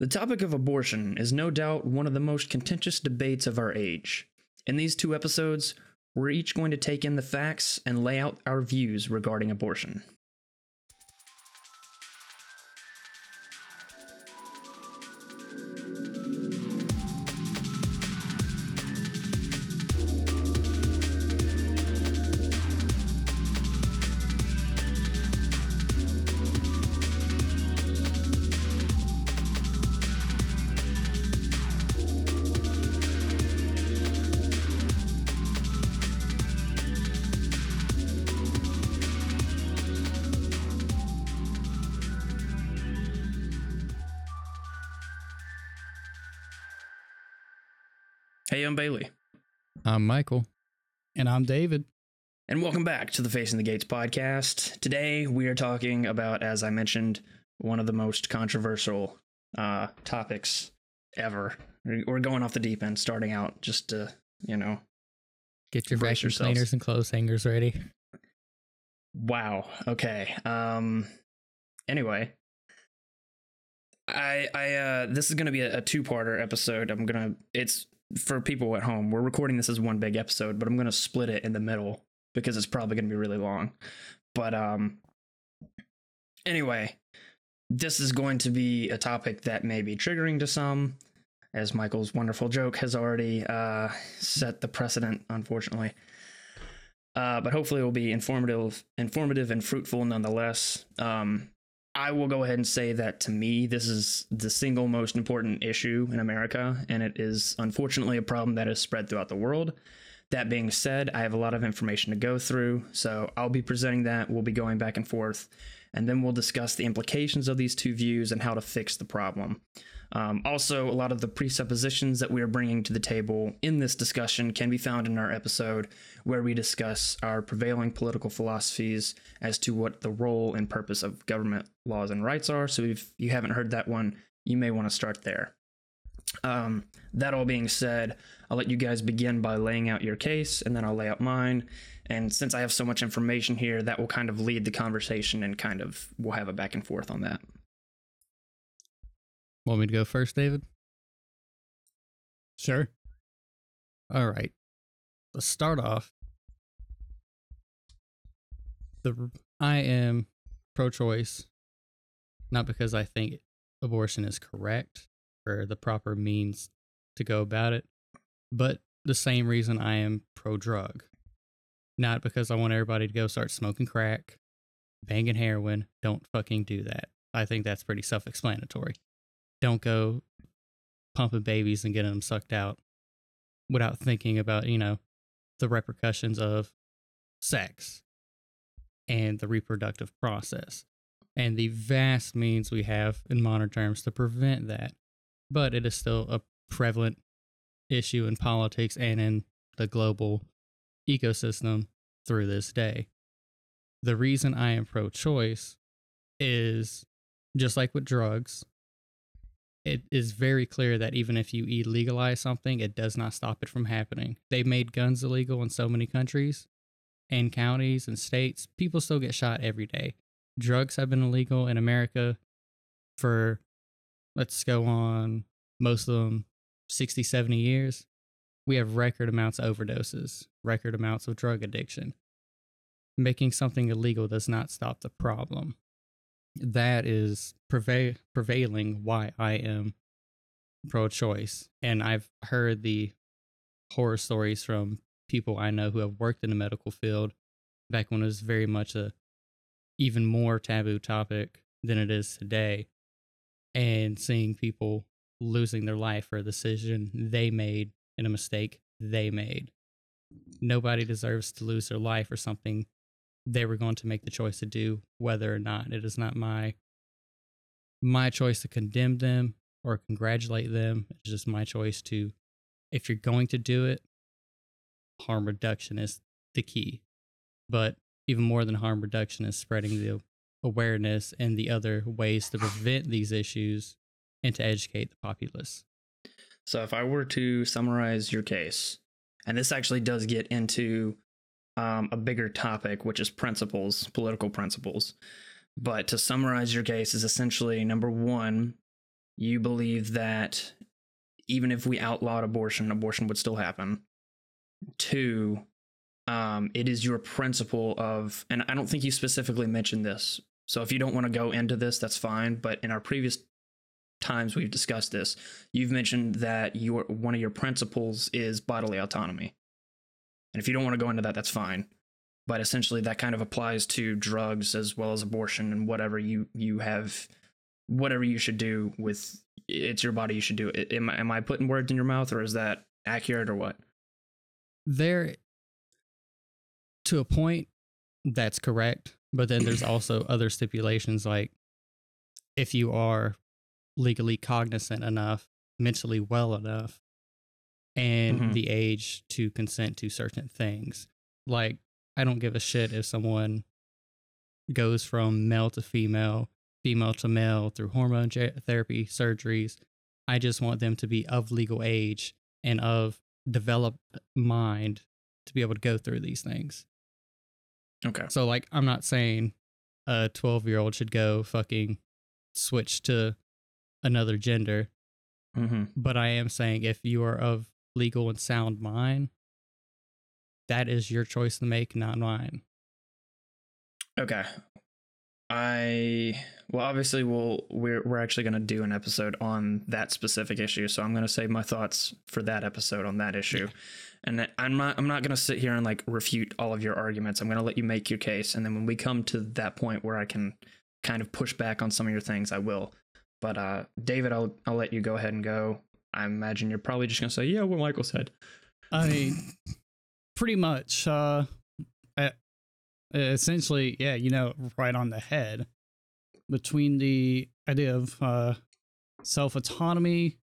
The topic of abortion is no doubt one of the most contentious debates of our age. In these two episodes, we're each going to take in the facts and lay out our views regarding abortion. I'm Michael. And I'm David. and welcome back to the Facing the Gates podcast. Today, we are talking about, as I mentioned, one of the most controversial uh, topics ever. We're we're going off the deep end, starting out just to, you know, Get your Brace vacuum cleaners and clothes hangers ready. Wow. Okay. Um anyway, I I uh this is going to be a, a two-parter episode. I'm going to it's for people at home. We're recording this as one big episode, but I'm going to split it in the middle because it's probably going to be really long. But um anyway, this is going to be a topic that may be triggering to some as Michael's wonderful joke has already uh set the precedent unfortunately uh, but hopefully it will be informative, informative and fruitful nonetheless. Um, I will go ahead and say that to me, this is the single most important issue in America, and it is unfortunately a problem that is spread throughout the world. That being said, I have a lot of information to go through, so I'll be presenting that. We'll be going back and forth, and then we'll discuss the implications of these two views and how to fix the problem. Um, also, a lot of the presuppositions that we are bringing to the table in this discussion can be found in our episode where we discuss our prevailing political philosophies as to what the role and purpose of government laws and rights are. So if you haven't heard that one, you may want to start there. Um, that all being said, I'll let you guys begin by laying out your case and then I'll lay out mine. And since I have so much information here, that will kind of lead the conversation and kind of we'll have a back and forth on that. Want me to go first, David? Sure. All right. Let's start off. The I am pro-choice, not because I think abortion is correct or the proper means to go about it, but the same reason I am pro-drug. Not because I want everybody to go start smoking crack, banging heroin. Don't fucking do that. I think that's pretty self-explanatory. Don't go pumping babies and getting them sucked out without thinking about, you know, the repercussions of sex and the reproductive process and the vast means we have in modern terms to prevent that. But it is still a prevalent issue in politics and in the global ecosystem through this day. The reason I am pro choice is just like with drugs, it is very clear that even if you illegalize something, it does not stop it from happening. They made guns illegal in so many countries and counties and states. People still get shot every day. Drugs have been illegal in America for, let's go on, most of them 60, 70 years. We have record amounts of overdoses, record amounts of drug addiction. Making something illegal does not stop the problem that is preva- prevailing why I am pro choice. And I've heard the horror stories from people I know who have worked in the medical field back when it was very much a even more taboo topic than it is today. And seeing people losing their life for a decision they made and a mistake they made. Nobody deserves to lose their life for something they were going to make the choice to do whether or not it is not my my choice to condemn them or congratulate them. It's just my choice to if you're going to do it harm reduction is the key. But even more than harm reduction is spreading the awareness and the other ways to prevent these issues and to educate the populace. So if I were to summarize your case, and this actually does get into um, a bigger topic, which is principles, political principles. But to summarize your case is essentially number one, you believe that even if we outlawed abortion, abortion would still happen. Two, um, it is your principle of, and I don't think you specifically mentioned this. So if you don't want to go into this, that's fine. But in our previous times we've discussed this, you've mentioned that your one of your principles is bodily autonomy. And if you don't want to go into that, that's fine. But essentially, that kind of applies to drugs as well as abortion and whatever you you have, whatever you should do with it's your body. You should do it. Am, am I putting words in your mouth, or is that accurate, or what? There, to a point, that's correct. But then there's also other stipulations like if you are legally cognizant enough, mentally well enough, and Mhm. the age to consent to certain things. Like, I don't give a shit if someone goes from male to female, female to male through hormone therapy, surgeries. I just want them to be of legal age and of developed mind to be able to go through these things. Okay. So like I'm not saying a 12 year old should go fucking switch to another gender, Mm-hmm. but I am saying if you are of legal and sound mind, that is your choice to make, not mine. Okay. I well, obviously, we'll we're we're actually going to do an episode on that specific issue, so I'm going to save my thoughts for that episode on that issue. And I'm not I'm not going to sit here and like refute all of your arguments. I'm going to let you make your case, and then when we come to that point where I can kind of push back on some of your things, I will. But uh, David, I'll I'll let you go ahead and go. I imagine you're probably just to say, "Yeah, what Michael said." I mean, pretty much. Uh, uh, essentially, yeah, you know, right on the head. Between the idea of uh, self autonomy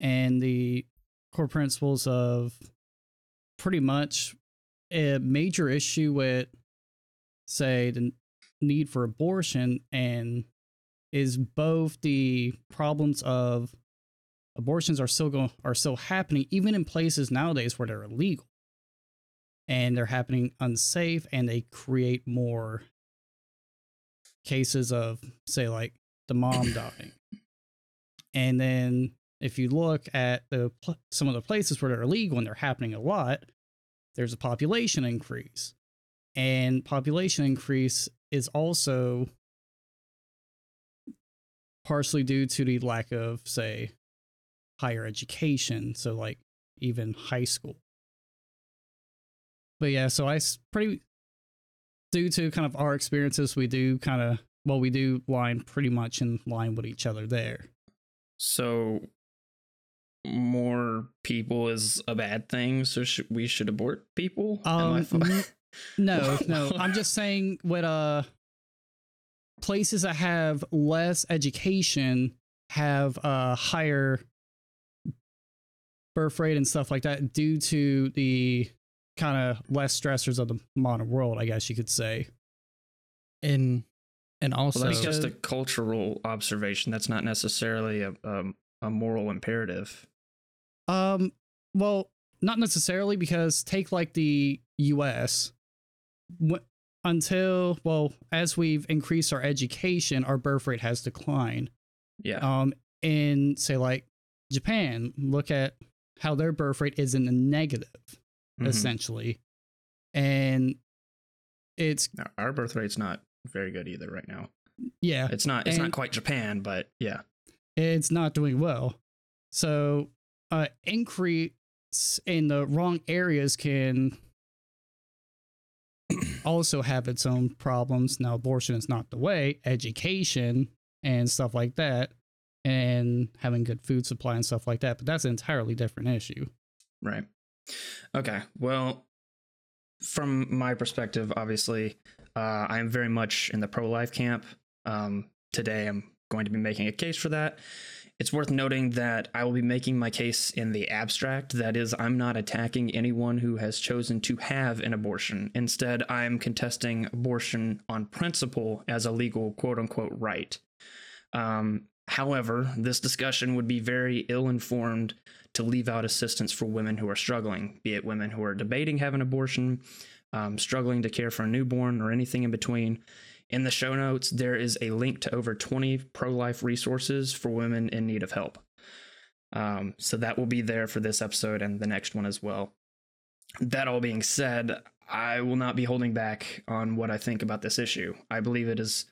and the core principles of pretty much a major issue with, say, the need for abortion and is both the problems of abortions are still going are still happening even in places nowadays where they're illegal. And they're happening unsafe and they create more cases of say like the mom dying. And then if you look at the some of the places where they're illegal and they're happening a lot there's a population increase. And population increase is also partially due to the lack of say higher education so like even high school. But yeah so I pretty due to kind of our experiences we do kind of well we do line pretty much in line with each other there. So more people is a bad thing, so sh- we should abort people. Um, n- no no. I'm just saying with uh places that have less education have a higher birth rate and stuff like that due to the kind of less stressors of the modern world i guess you could say And and also Well, that's just a cultural observation. That's not necessarily a um, a moral imperative. Um, well, not necessarily because take like the U.S. Wh- until well, as we've increased our education, our birth rate has declined. Yeah. Um, in say like Japan, look at how their birth rate is in the negative, Mhm. essentially, and it's No, Our birth rate's not very good either right now. yeah, It's not. It's not quite Japan, but yeah. it's not doing well. So, uh, increase in the wrong areas can also have its own problems. Now, abortion is not the way, education and stuff like that, and having good food supply and stuff like that, but that's an entirely different issue. Right. Okay. Well, from my perspective, obviously, uh, I am very much in the pro life camp. Um, today, I'm going to be making a case for that. It's worth noting that I will be making my case in the abstract. That is, I'm not attacking anyone who has chosen to have an abortion. Instead, I'm contesting abortion on principle as a legal quote unquote right. Um, however, this discussion would be very ill informed to leave out assistance for women who are struggling, be it women who are debating having an abortion, um, struggling to care for a newborn, or anything in between. In the show notes, there is a link to over 20 pro life resources for women in need of help. Um, so that will be there for this episode and the next one as well. That all being said, I will not be holding back on what I think about this issue. I believe it is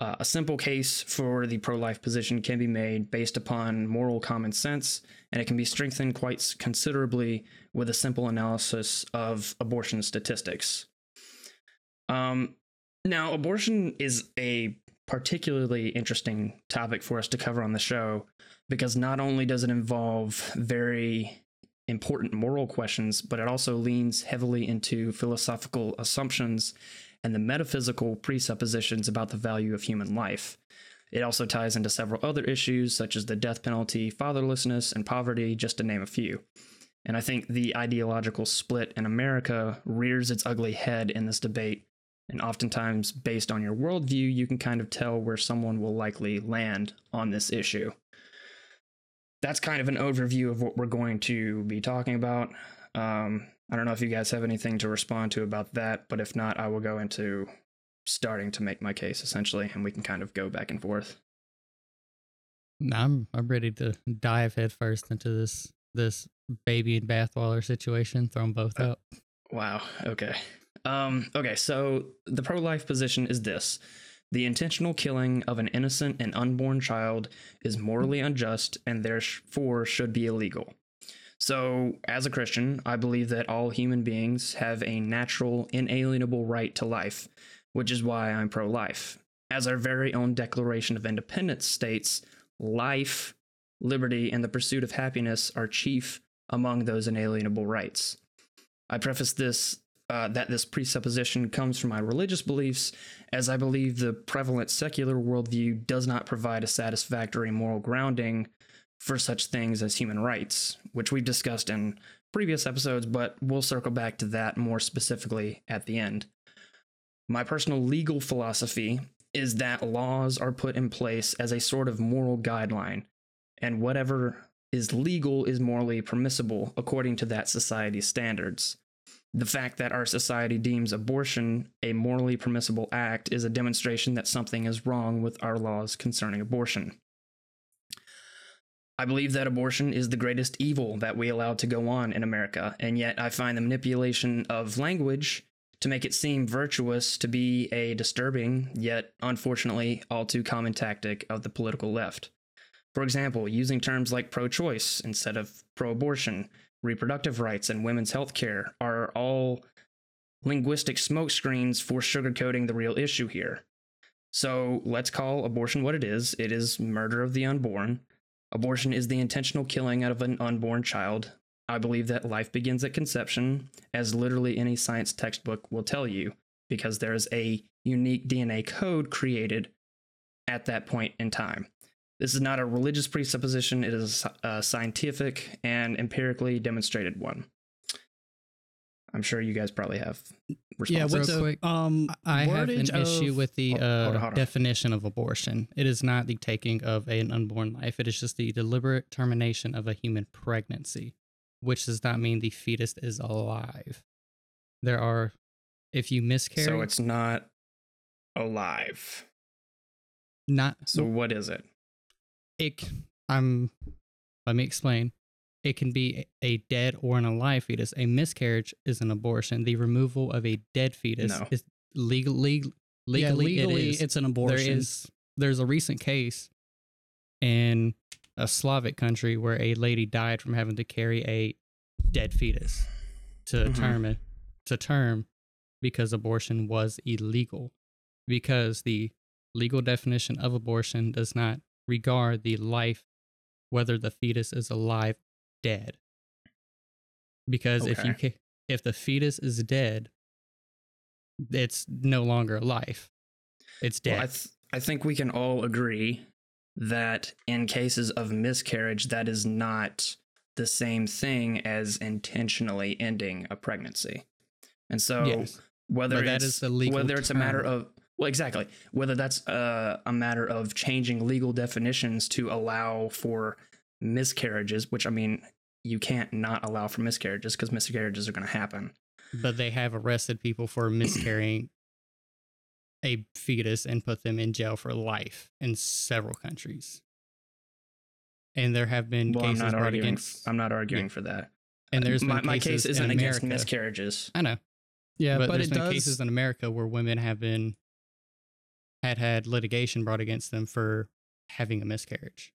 uh, a simple case for the pro life position can be made based upon moral common sense, and it can be strengthened quite considerably with a simple analysis of abortion statistics. Um, now, abortion is a particularly interesting topic for us to cover on the show because not only does it involve very important moral questions, but it also leans heavily into philosophical assumptions and the metaphysical presuppositions about the value of human life. It also ties into several other issues, such as the death penalty, fatherlessness, and poverty, just to name a few. And I think the ideological split in America rears its ugly head in this debate. And oftentimes, based on your worldview, you can kind of tell where someone will likely land on this issue. That's kind of an overview of what we're going to be talking about. Um, I don't know if you guys have anything to respond to about that, but if not, I will go into starting to make my case essentially, and we can kind of go back and forth. I'm I'm ready to dive headfirst into this this baby and bathwater situation. Throw them both Uh, out. Wow. Okay. Um, okay. So the pro life position is this the intentional killing of an innocent and unborn child is morally unjust and therefore should be illegal. So, as a Christian, I believe that all human beings have a natural, inalienable right to life, which is why I'm pro life. As our very own Declaration of Independence states, life, liberty, and the pursuit of happiness are chief among those inalienable rights. I preface this uh, that this presupposition comes from my religious beliefs, as I believe the prevalent secular worldview does not provide a satisfactory moral grounding for such things as human rights, which we've discussed in previous episodes, but we'll circle back to that more specifically at the end. My personal legal philosophy is that laws are put in place as a sort of moral guideline, and whatever is legal is morally permissible according to that society's standards. The fact that our society deems abortion a morally permissible act is a demonstration that something is wrong with our laws concerning abortion. I believe that abortion is the greatest evil that we allow to go on in America, and yet I find the manipulation of language to make it seem virtuous to be a disturbing, yet unfortunately all too common tactic of the political left. For example, using terms like pro choice instead of pro abortion, reproductive rights, and women's health care are all linguistic smokescreens for sugarcoating the real issue here. So let's call abortion what it is it is murder of the unborn. Abortion is the intentional killing of an unborn child. I believe that life begins at conception, as literally any science textbook will tell you, because there is a unique DNA code created at that point in time. This is not a religious presupposition, it is a scientific and empirically demonstrated one. I'm sure you guys probably have Yeah, responses. with Real the quick, um I have an wordage issue with the Hold- hold on, uh, hold on. definition of abortion. It is not the taking of an unborn life. It is just the deliberate termination of a human pregnancy, which does not mean the fetus is alive. There are, if you miscarry, so it's not alive. not So what is it? it. c- I'm. Let me explain. It can be a dead or an alive fetus. A miscarriage is an abortion. The removal of a dead fetus No. is legal, legal, yeah, legally, legally it is. it's an abortion. There is there's a recent case in a Slavic country where a lady died from having to carry a dead fetus to Mhm. term to term because abortion was illegal because the legal definition of abortion does not regard the life whether the fetus is alive dead because if you if the fetus is dead it's no longer life. it's dead Well, I, th- I think we can all agree that in cases of miscarriage, that is not the same thing as intentionally ending a pregnancy. And so, Yes. whether But that is the legal whether it's a matter of well, exactly whether that's a, a matter of changing legal definitions to allow for miscarriages, which I mean, you can't not allow for miscarriages because miscarriages are going to happen. but they have arrested people for miscarrying a fetus and put them in jail for life in several countries. And there have been Well, I'm cases not brought arguing. against. I'm not arguing for that. and uh, there's my, been my case isn't in against miscarriages. I know, Yeah, but, but, there's it been does. cases in America where women have been had had litigation brought against them for having a miscarriage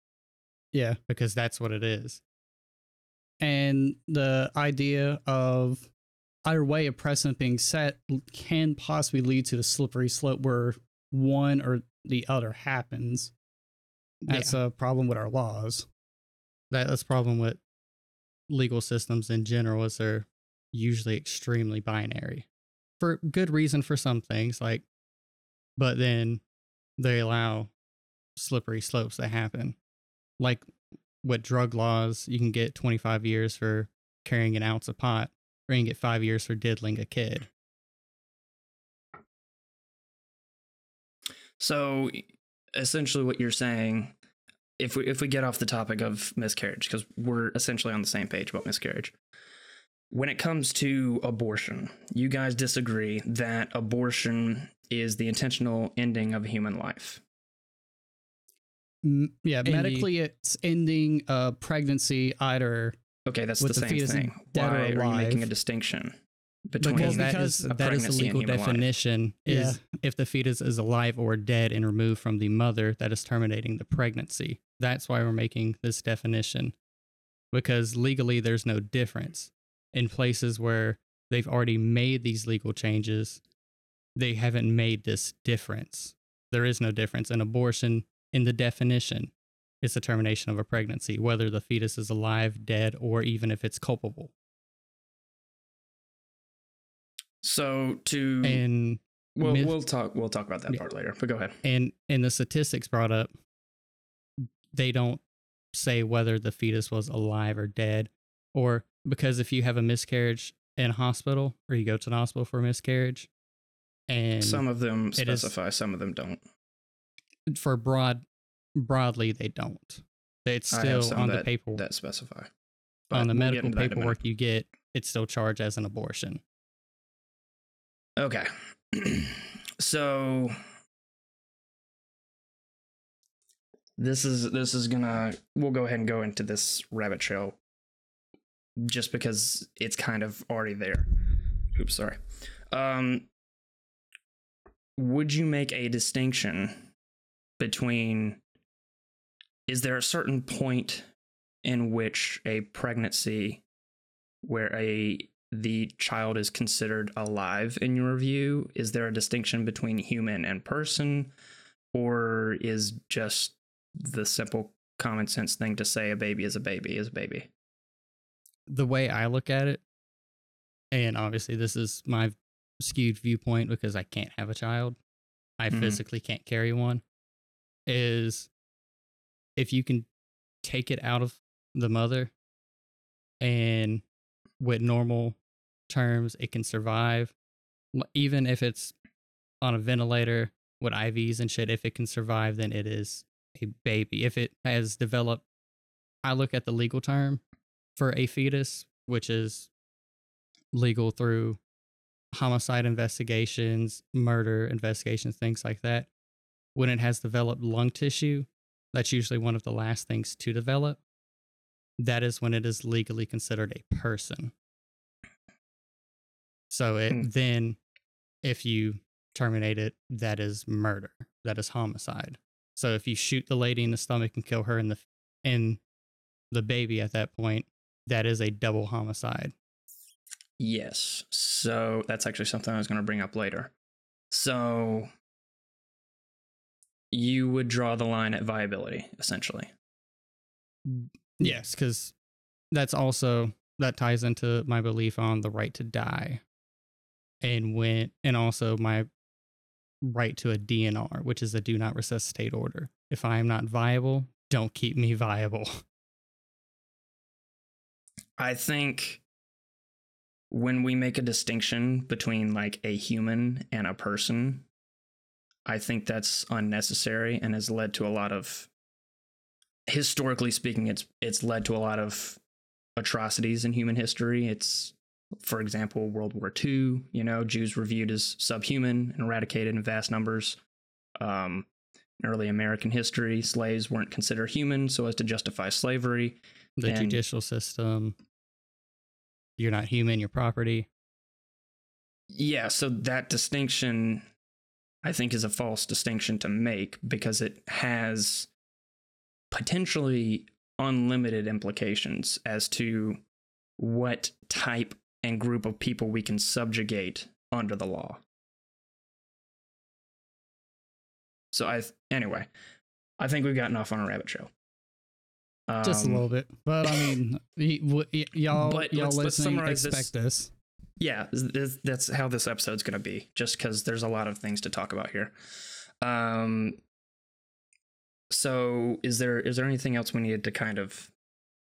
yeah, because that's what it is. and the idea of either way a precedent being set can possibly lead to the slippery slope where one or the other happens. That's a problem with our laws. that that's the problem with legal systems in general is they're usually extremely binary for good reason for some things like but then they allow slippery slopes that happen like what drug laws you can get 25 years for carrying an ounce of pot or you can get five years for diddling a kid So essentially, what you're saying, if we if we get off the topic of miscarriage, because we're essentially on the same page about miscarriage. When it comes to abortion, you guys disagree that abortion is the intentional ending of a human life. M- yeah, the- medically, it's ending a pregnancy either. Okay, that's With the the same fetus thing. dead or Why are you making a distinction between Because that because is a that is the legal human life? definition is Yeah. if the fetus is alive or dead and removed from the mother that is terminating the pregnancy that's why we're making this definition because legally there's no difference in places where they've already made these legal changes they haven't made this difference there is no difference in abortion in the definition it's the termination of a pregnancy whether the fetus is alive dead or even if it's culpable So to and well, myth- we'll talk we'll talk about that part later. But go ahead. and and the statistics brought up they don't say whether the fetus was alive or dead or because if you have a miscarriage in a hospital or you go to the hospital for a miscarriage and Some of them it is- specify, some of them don't. For broad broadly they don't it's still on the that- paper That specify. on the we'll medical into that in a minute. paperwork you get it's still charged as an abortion Okay. so this is this is gonna we'll go ahead and go into this rabbit trail just because it's kind of already there. Oops, sorry. Um would you make a distinction between is there a certain point in which a pregnancy where a the child is considered alive in your view? Is there a distinction between human and person, or is just the simple common sense thing to say a baby is a baby is a baby? the way I look at it, and obviously this is my skewed viewpoint because I can't have a child, I Mhm. physically can't carry one, is if you can take it out of the mother and with normal terms, it can survive, even if it's on a ventilator with IVs and shit, if it can survive, then it is a baby. If it has developed, I look at the legal term for a fetus, which is legal through homicide investigations, murder investigations, things like that. When it has developed lung tissue, that's usually one of the last things to develop. That is when it is legally considered a person. So it Hmm. then, if you terminate it, that is murder. That is homicide. So if you shoot the lady in the stomach and kill her in the in the baby at that point, that is a double homicide. Yes. So that's actually something I was going to bring up later. So you would draw the line at viability, essentially. Yes, because that's also that ties into my belief on the right to die, and when and also my right to a DNR, which is a do not resuscitate order. If I am not viable, don't keep me viable. I think when we make a distinction between like a human and a person, I think that's unnecessary and has led to a lot of historically speaking it's it's led to a lot of atrocities in human history. It's For example, World War II, you know, Jews were viewed as subhuman and eradicated in vast numbers. Um, in early American history, slaves weren't considered human so as to justify slavery. The And- judicial system. You're not human, you're property. Yeah, so that distinction, I think, is a false distinction to make because it has potentially unlimited implications as to what type and group of people we can subjugate under the law. So I, anyway, I think we've gotten off on a rabbit trail. just a Um, little bit. But I mean, y- y- y'all, But y'all let's- let's listening summarize this. expect this. Yeah this- this- that's how this episode's going to be just because there's a lot of things to talk about here. Um so is there is there anything else we needed to kind of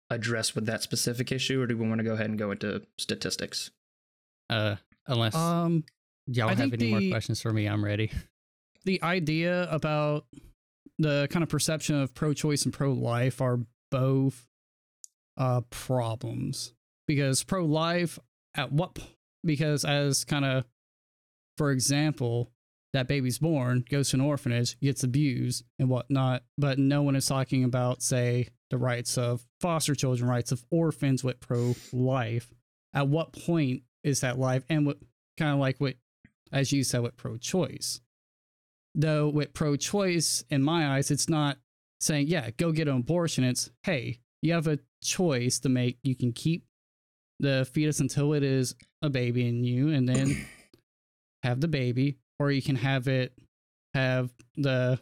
address with that specific issue or do we want to go ahead and go into statistics? Uh, unless Um, y'all I have think any more questions for me, I'm ready. the idea about the kind of perception of pro-choice and pro-life are both uh problems. Because pro-life at what p- because as kind of for example that baby's born goes to an orphanage gets abused and whatnot but no one is talking about say the rights of foster children rights of orphans with pro-life. At what point is that life? And what kind of like what as you said with pro-choice. Though with pro-choice in my eyes it's not saying yeah go get an abortion. It's hey you have a choice to make. You can keep the fetus until it is a baby in you and then have the baby or you can have it have the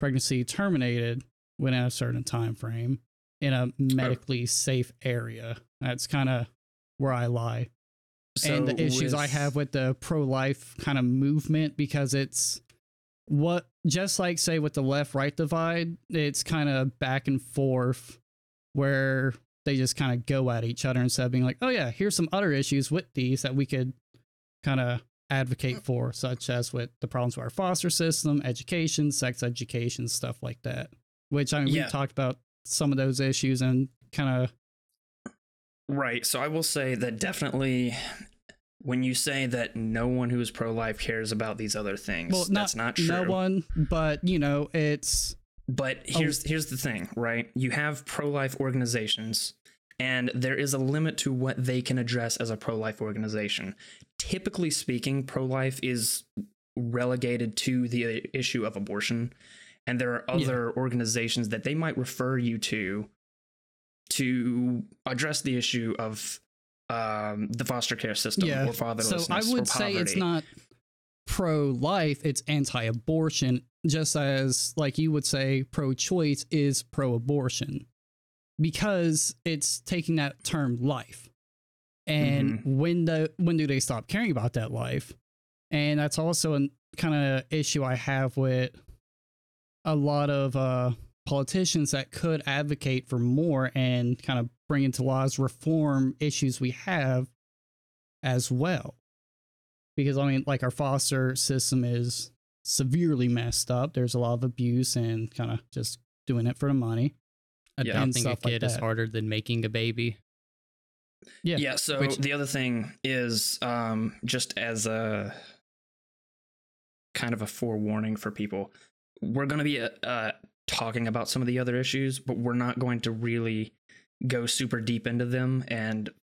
pregnancy terminated within a certain time frame in a medically safe area. That's kind of where i lie. And the issues I have with the pro life kind of movement because it's what just like say with the left right divide, it's kind of back and forth where they just kind of go at each other instead of being like, oh yeah, here's some other issues with these that we could kind of advocate mm. for, such as with the problems with our foster system, education, sex education, stuff like that. Which I mean, Yeah. we've talked about some of those issues and kind of Right. So I will say that definitely when you say that no one who is pro life cares about these other things, well, that's not true. No one, but you know, it's But Oh. here's here's the thing, right? You have pro-life organizations and there is a limit to what they can address as a pro-life organization. Typically speaking, pro-life is relegated to the issue of abortion and there are Yeah. other organizations that they might refer you to to address the issue of um, the foster care system Yeah. or fatherlessness So I would say it's not pro life, it's anti abortion, just as like you would say pro choice is pro abortion. Because it's taking that term life. And Mm-hmm. when the when do they stop caring about that life? And that's also a kind of issue I have with a lot of uh politicians that could advocate for more and kind of bring into laws reform issues we have as well. Because I mean, like our foster system is severely messed up. There's a lot of abuse and kind of just doing it for the money. Yeah. And Adopting a stuff like kid is harder than making a baby. Yeah. Yeah. So Which- the other thing is um, just as a kind of a forewarning for people, we're going to be uh, uh, talking about some of the other issues, but we're not going to really go super deep into them, and s-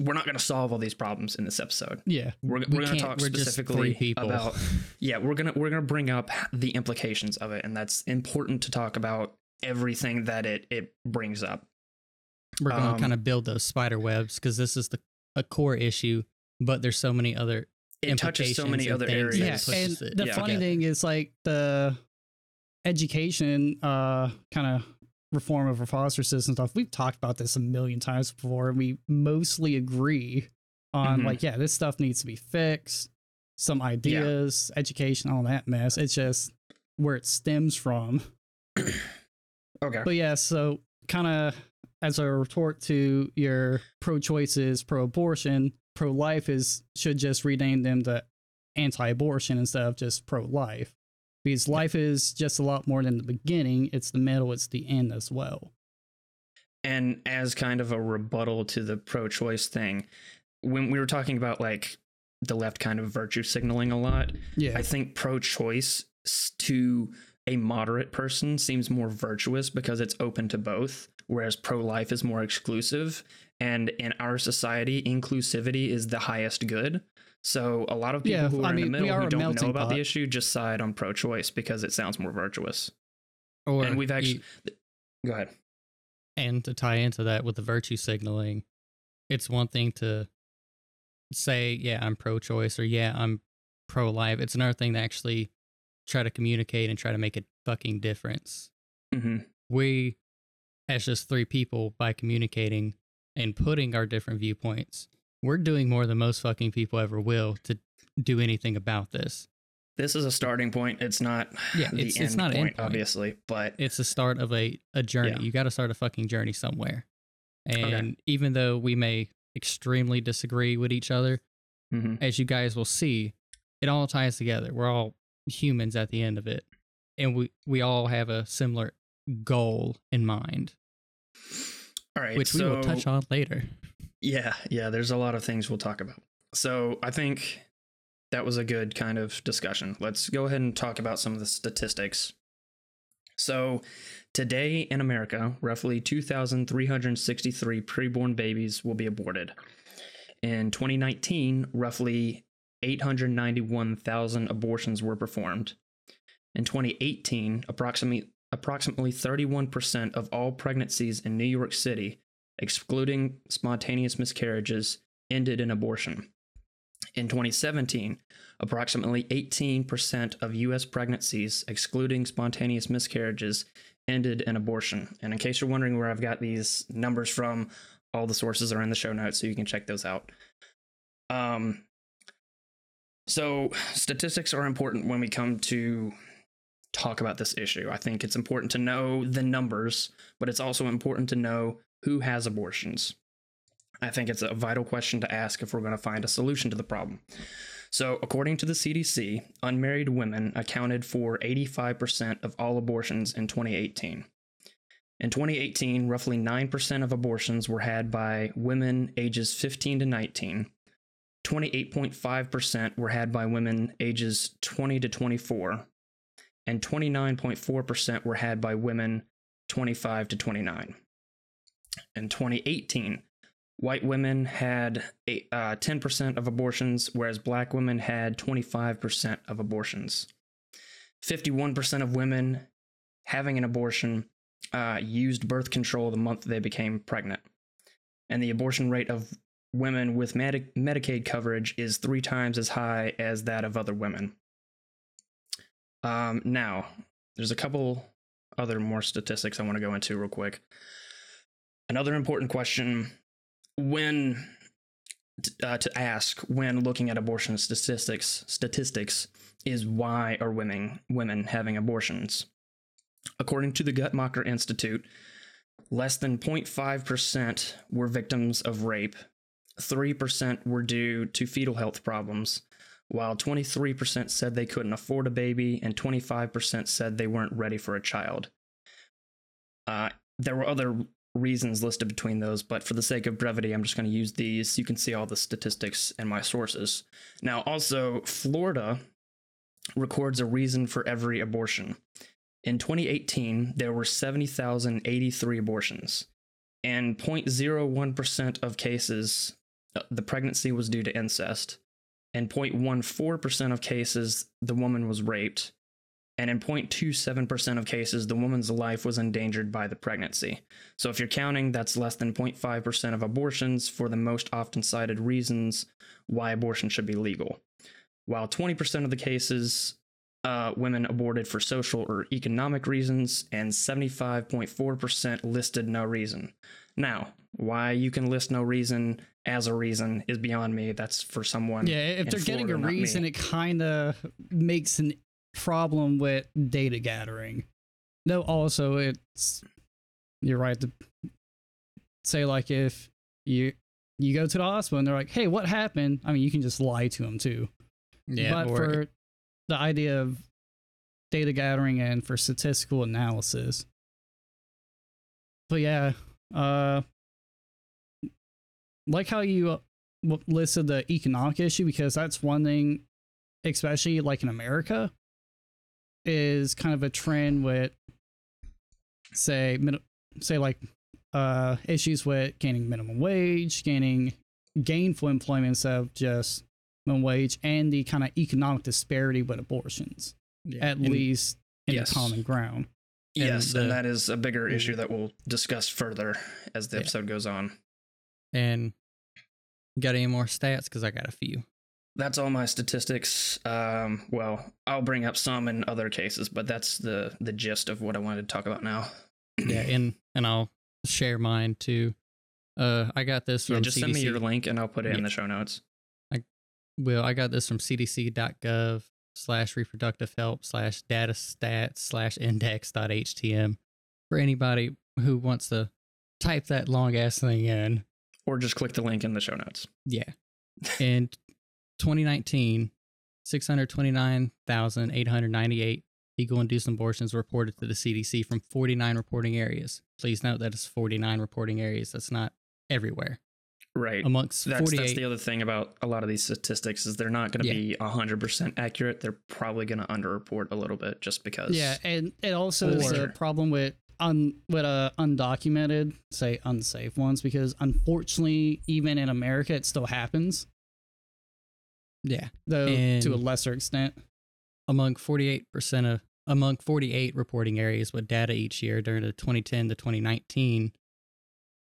we're not going to solve all these problems in this episode. Yeah. We're, We we're going to talk we're specifically about yeah we're gonna we're gonna bring up the implications of it and that's important to talk about everything that it it brings up We're going to Um, kind of build those spider webs because this is the a core issue, but there's so many other it touches so many other things that Yeah. And it the Yeah. funny together. thing is like the education uh kind of reform of our foster system stuff. We've talked about this a million times before, and we mostly agree on Mhm. like, yeah, this stuff needs to be fixed. Some ideas, education, all that mess. It's just where it stems from. okay But yeah, so kind of as a retort to your pro-choice is pro-abortion, pro-life is should just rename them to anti-abortion instead of just pro-life, because life is just a lot more than the beginning. It's the middle. It's the end as well. and as kind of a rebuttal to the pro-choice thing, when we were talking about like the left kind of virtue signaling a lot, Yeah. I think pro-choice to a moderate person seems more virtuous because it's open to both, whereas pro-life is more exclusive. And in our society, inclusivity is the highest good. So a lot of people Yeah, who are I in mean, the middle who don't know about pot. the issue just side on pro-choice because it sounds more virtuous. Or and we've actually you- go ahead. and to tie into that with the virtue signaling, it's one thing to say, yeah, I'm pro choice or yeah, I'm pro life. It's another thing to actually try to communicate and try to make a fucking difference. hmm We, as just three people, by communicating and putting our different viewpoints, we're doing more than most fucking people ever will to do anything about this. This is a starting point. It's not Yeah, the it's- end it's not point, end point. obviously, but It's the start of a, a journey. Yeah. You got to start a fucking journey somewhere. Okay. And even though we may extremely disagree with each other, Mhm. as you guys will see, it all ties together. We're all humans at the end of it. And we, we all have a similar goal in mind, all right. which we will touch on later. Yeah, yeah, there's a lot of things we'll talk about. So I think that was a good kind of discussion. Let's go ahead and talk about some of the statistics. So today in America, roughly 2,363 preborn babies will be aborted. In 2019, roughly 891,000 abortions were performed. In 2018, approximately approximately 31% of all pregnancies in New York City excluding spontaneous miscarriages, ended in abortion. In 2017, approximately 18% of U.S. pregnancies, excluding spontaneous miscarriages, ended in abortion. And in case you're wondering where I've got these numbers from, all the sources are in the show notes, so you can check those out. Um, so, statistics are important when we come to talk about this issue. I think it's important to know the numbers, but it's also important to know who has abortions. I think it's a vital question to ask if we're going to find a solution to the problem. So, according to the CDC, unmarried women accounted for 85% of all abortions in 2018. In 2018, roughly 9% of abortions were had by women ages 15 to 19. 28.5% were had by women ages 20 to 24. And 29.4% were had by women 25 to 29 in 2018, white women had uh, 10% of abortions, whereas black women had 25% of abortions. 51% of women having an abortion uh, used birth control the month they became pregnant. And the abortion rate of women with Medi- Medicaid coverage is three times as high as that of other women. Um, now, there's a couple other more statistics I want to go into real quick. Another important question when uh, to ask when looking at abortion statistics statistics is why are women women having abortions? According to the Guttmacher Institute, less than 0.5% were victims of rape, 3% were due to fetal health problems, while 23% said they couldn't afford a baby and 25% said they weren't ready for a child. Uh, there were other reasons listed between those, but for the sake of brevity, I'm just going to use these. You can see all the statistics and my sources. Now, also, Florida records a reason for every abortion. In 2018, there were 70,083 abortions, and 0.01% of cases, uh, the pregnancy was due to incest, and 0.14% of cases, the woman was raped, and in 0.27% of cases, the woman's life was endangered by the pregnancy. So if you're counting, that's less than 0.5% of abortions for the most often cited reasons why abortion should be legal. While 20% of the cases, uh, women aborted for social or economic reasons, and 75.4% listed no reason. Now, why you can list no reason as a reason is beyond me. That's for someone. Yeah, if they're getting a not me. reason, it kind of makes an problem with data gathering. No, also it's you're right to say like if you you go to the hospital and they're like, "Hey, what happened?" I mean, you can just lie to them too. Yeah, but or for the idea of data gathering and for statistical analysis. But yeah, uh, like how you uh, listed the economic issue because that's one thing, especially like in America, is kind of a trend with, say, mid- say like uh issues with gaining minimum wage, gaining gainful employment instead of just minimum wage, and the kind of economic disparity with abortions, Yeah. at And- least in Yes. the common ground. And yes, the- and that is a bigger issue that we'll discuss further as the Yeah. episode goes on. And got any more stats? Because I got a few. That's all my statistics. Um, well, I'll bring up some in other cases, but that's the the gist of what I wanted to talk about now. Yeah, and and I'll share mine too. Uh, I got this from Yeah, just CDC. send me your link and I'll put it in the show notes. Well, I got this from cdc.gov slash reproductive health slash data stats slash index.htm for anybody who wants to type that long ass thing in. Or just click the link in the show notes. Yeah. In 2019, 629,898 legal induced abortions were reported to the CDC from 49 reporting areas. Please note that it's 49 reporting areas. That's not everywhere. Right. Amongst That's, 48 that's the other thing about a lot of these statistics is they're not going to Yeah. be 100% accurate. They're probably going to underreport a little bit just because. Yeah, and it also is a problem with un with uh, undocumented, say unsafe ones, because unfortunately, even in America, it still happens, yeah. though to a lesser extent. among 48% of among 48 reporting areas with data each year during the 2010 to 2019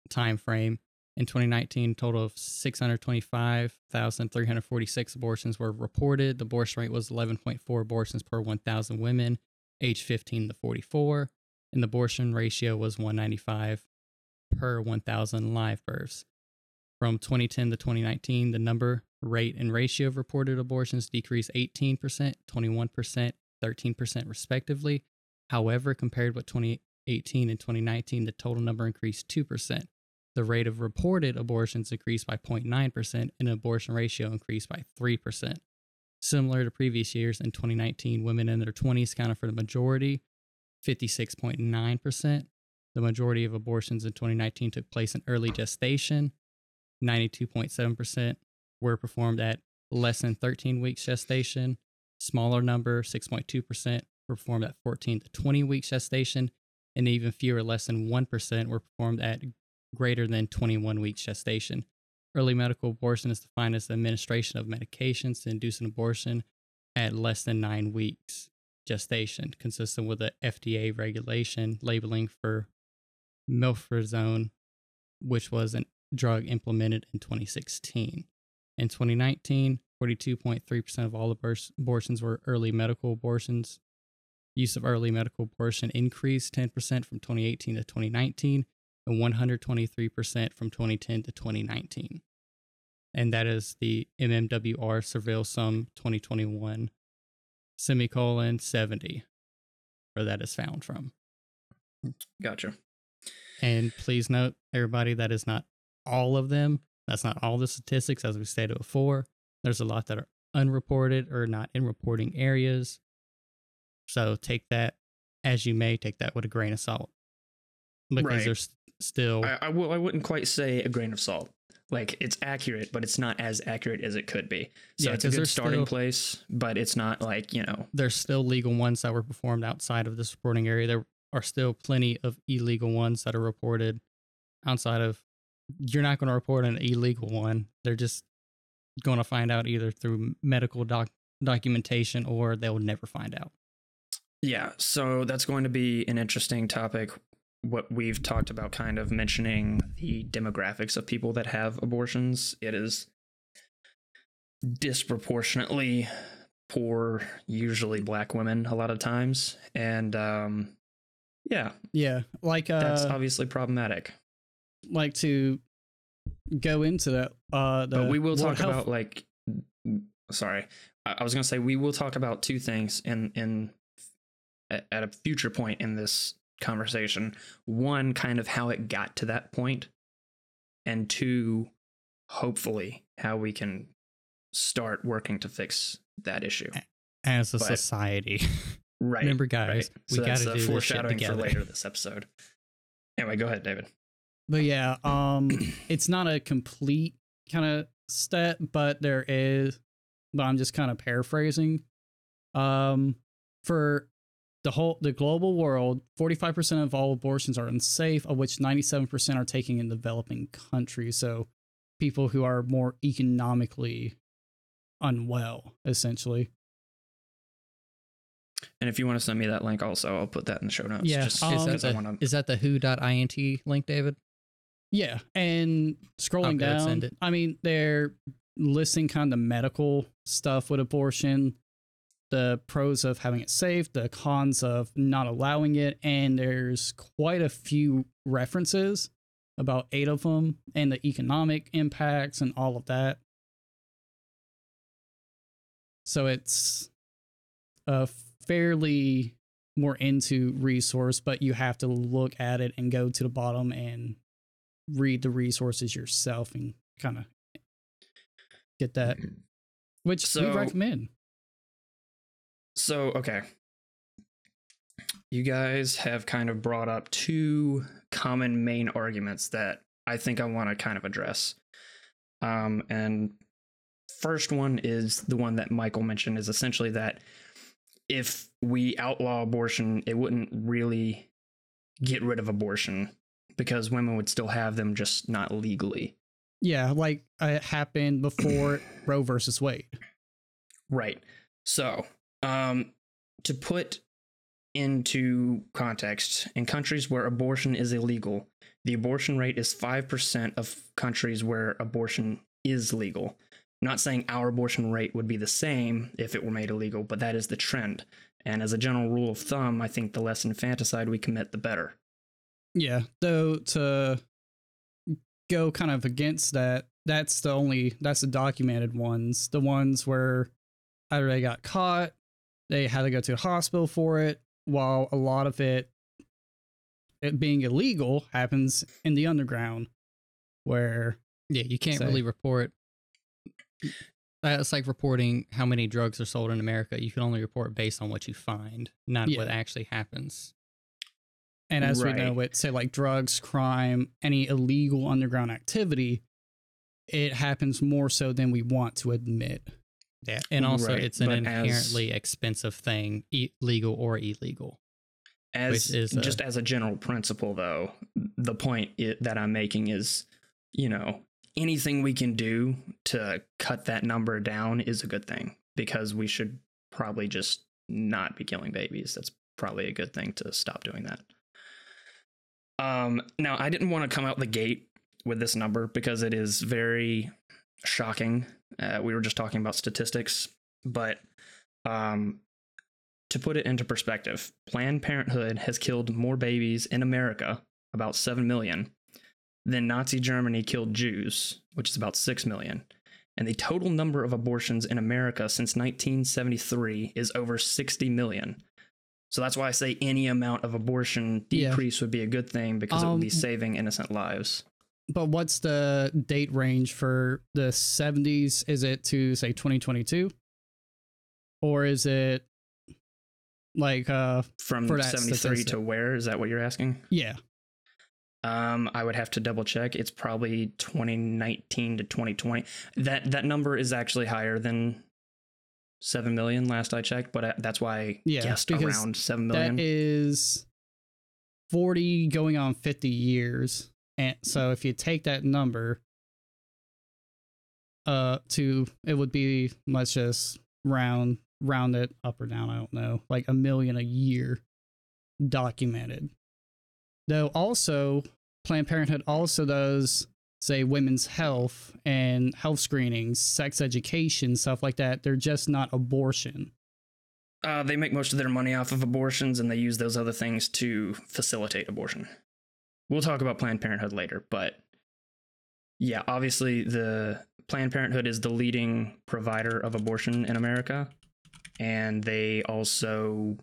time frame in 2019 total of 625,346 abortions were reported the abortion rate was 11.4 abortions per 1000 women age 15 to 44 and the abortion ratio was 195 per 1000 live births from 2010 to 2019 the number rate and ratio of reported abortions decreased 18%, 21%, 13% respectively. However, compared with 2018 and 2019, the total number increased 2%. The rate of reported abortions increased by 0.9% and abortion ratio increased by 3%. Similar to previous years, in 2019, women in their 20s counted for the majority, 56.9%. The majority of abortions in 2019 took place in early gestation, 92.7% were performed at less than 13 weeks gestation. Smaller number, 6.2%, were performed at 14 to 20 weeks gestation. And even fewer, less than 1%, were performed at greater than 21 weeks gestation. Early medical abortion is defined as the administration of medications to induce an abortion at less than nine weeks gestation, consistent with the FDA regulation labeling for milfrazone, which was a drug implemented in 2016. In 2019, 42.3% of all abortions were early medical abortions. Use of early medical abortion increased 10% from 2018 to 2019 and 123% from 2010 to 2019. And that is the MMWR Surveil Sum 2021 semicolon 70, where that is found from. Gotcha. And please note, everybody, that is not all of them. That's not all the statistics, as we stated before. There's a lot that are unreported or not in reporting areas. So take that as you may, take that with a grain of salt. Because Right. there's still, I, I, will, I wouldn't quite say a grain of salt. Like it's accurate, but it's not as accurate as it could be. So Yeah, it's a good starting still- place, but it's not like, you know, there's still legal ones that were performed outside of this reporting area. There are still plenty of illegal ones that are reported outside of. You're not going to report an illegal one. They're just going to find out either through medical doc- documentation or they'll never find out. Yeah, so that's going to be an interesting topic. What we've talked about, kind of mentioning the demographics of people that have abortions. It is disproportionately poor, usually black women, a lot of times. And um, yeah, Yeah, like that's uh, obviously problematic. Like to go into that. Uh, the but we will talk Health- about like sorry i I was going to say we will talk about two things in in at a future point in this conversation one kind of how it got to that point and two hopefully how we can start working to fix that issue as a But- society. right Remember, guys, right. we so that's gotta uh, do this shit foreshadowing for together. later this episode anyway go ahead david but yeah, um, it's not a complete kind of stat, but there is. But I'm just kind of paraphrasing. Um, for the whole the global world, 45% of all abortions are unsafe, of which 97% are taken in developing countries. So, people who are more economically unwell, essentially. And if you want to send me that link, also, I'll put that in the show notes. Yeah, just um, is, that because I the, want to. is that the who.int link, David? Yeah, and scrolling go down. I mean, they're listing kind of medical stuff with abortion, the pros of having it safe, the cons of not allowing it, and there's quite a few references, about eight of them, and the economic impacts and all of that. So it's a fairly more into resource, but you have to look at it and go to the bottom and read the resources yourself and kind of get that, which we recommend. So, okay. You guys have kind of brought up two common main arguments that I think I want to kind of address. Um, and first one is the one that Michael mentioned is essentially that if we outlaw abortion, it wouldn't really get rid of abortion because women would still have them just not legally. Yeah, like uh, it happened before Roe versus Wade. Right. So, um, to put into context, in countries where abortion is illegal, the abortion rate is 5% of countries where abortion is legal. Not saying our abortion rate would be the same if it were made illegal, but that is the trend. And as a general rule of thumb, I think the less infanticide we commit, the better. Yeah, though to go kind of against that, that's the only that's the documented ones. The ones where either they got caught, they had to go to the hospital for it, while a lot of it it being illegal happens in the underground where Yeah, you can't Say. really report. It's like reporting how many drugs are sold in America. You can only report based on what you find, not what actually happens. And as we know Right. with say like drugs, crime, any illegal underground activity, it happens more so than we want to admit. Yeah, and also Right, it's an but as- inherently expensive thing, e- legal or illegal. As is a- just as a general principle, though, the point i that I'm making is, you know, anything we can do to cut that number down is a good thing because we should probably just not be killing babies. That's probably a good thing to stop doing that. Um, now, I didn't want to come out the gate with this number because it is very shocking. Uh, we were just talking about statistics, but um, to put it into perspective, Planned Parenthood has killed more babies in America, about 7 million, than Nazi Germany killed Jews, which is about 6 million. And the total number of abortions in America since 1973 is over 60 million. So that's why I say any amount of abortion Yeah. decrease would be a good thing because it would be Um, saving innocent lives. But what's the date range for the 70s? Is it to say 2022? Or is it like uh From for 73 statistic. to where? Is that what you're asking? yeah. Um, I would have to double check. It's probably 2019 to 2020. That that number is actually higher than seven million last I checked, but I, that's why I Yeah, guessed around seven million. That is 40 going on 50 years. And so if you take that number uh to it would be let's just round round it up or down, I don't know, like a million a year documented. Though also Planned Parenthood also does say women's health and health screenings, sex education, stuff like that. They're just not abortion. uh, they make most of their money off of abortions, and they use those other things to facilitate abortion. We'll talk about Planned Parenthood later, but yeah, obviously the Planned Parenthood is the leading provider of abortion in America, and they also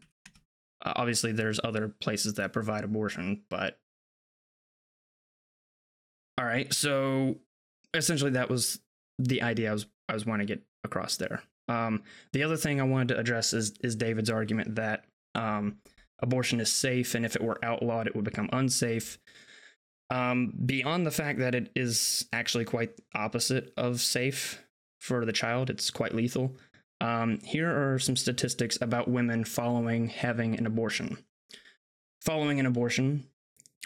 uh, obviously there's other places that provide abortion, but all right, so essentially that was the idea I was I was wanting to get across there. Um, the other thing I wanted to address is is David's argument that um, abortion is safe, and if it were outlawed, it would become unsafe. Um, beyond the fact that it is actually quite opposite of safe for the child, it's quite lethal. Um, here are some statistics about women following having an abortion. Following an abortion,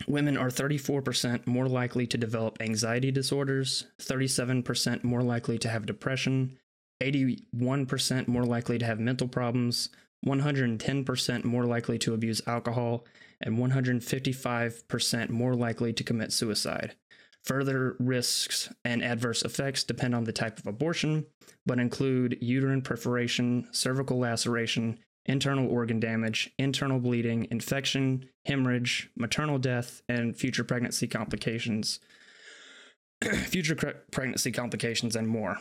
women are 34% more likely to develop anxiety disorders, 37% more likely to have depression, 81% more likely to have mental problems, 110% more likely to abuse alcohol, and 155% more likely to commit suicide. Further risks and adverse effects depend on the type of abortion, but include uterine perforation, cervical laceration, internal organ damage, internal bleeding, infection, hemorrhage, maternal death, and future pregnancy complications. future cre- pregnancy complications and more.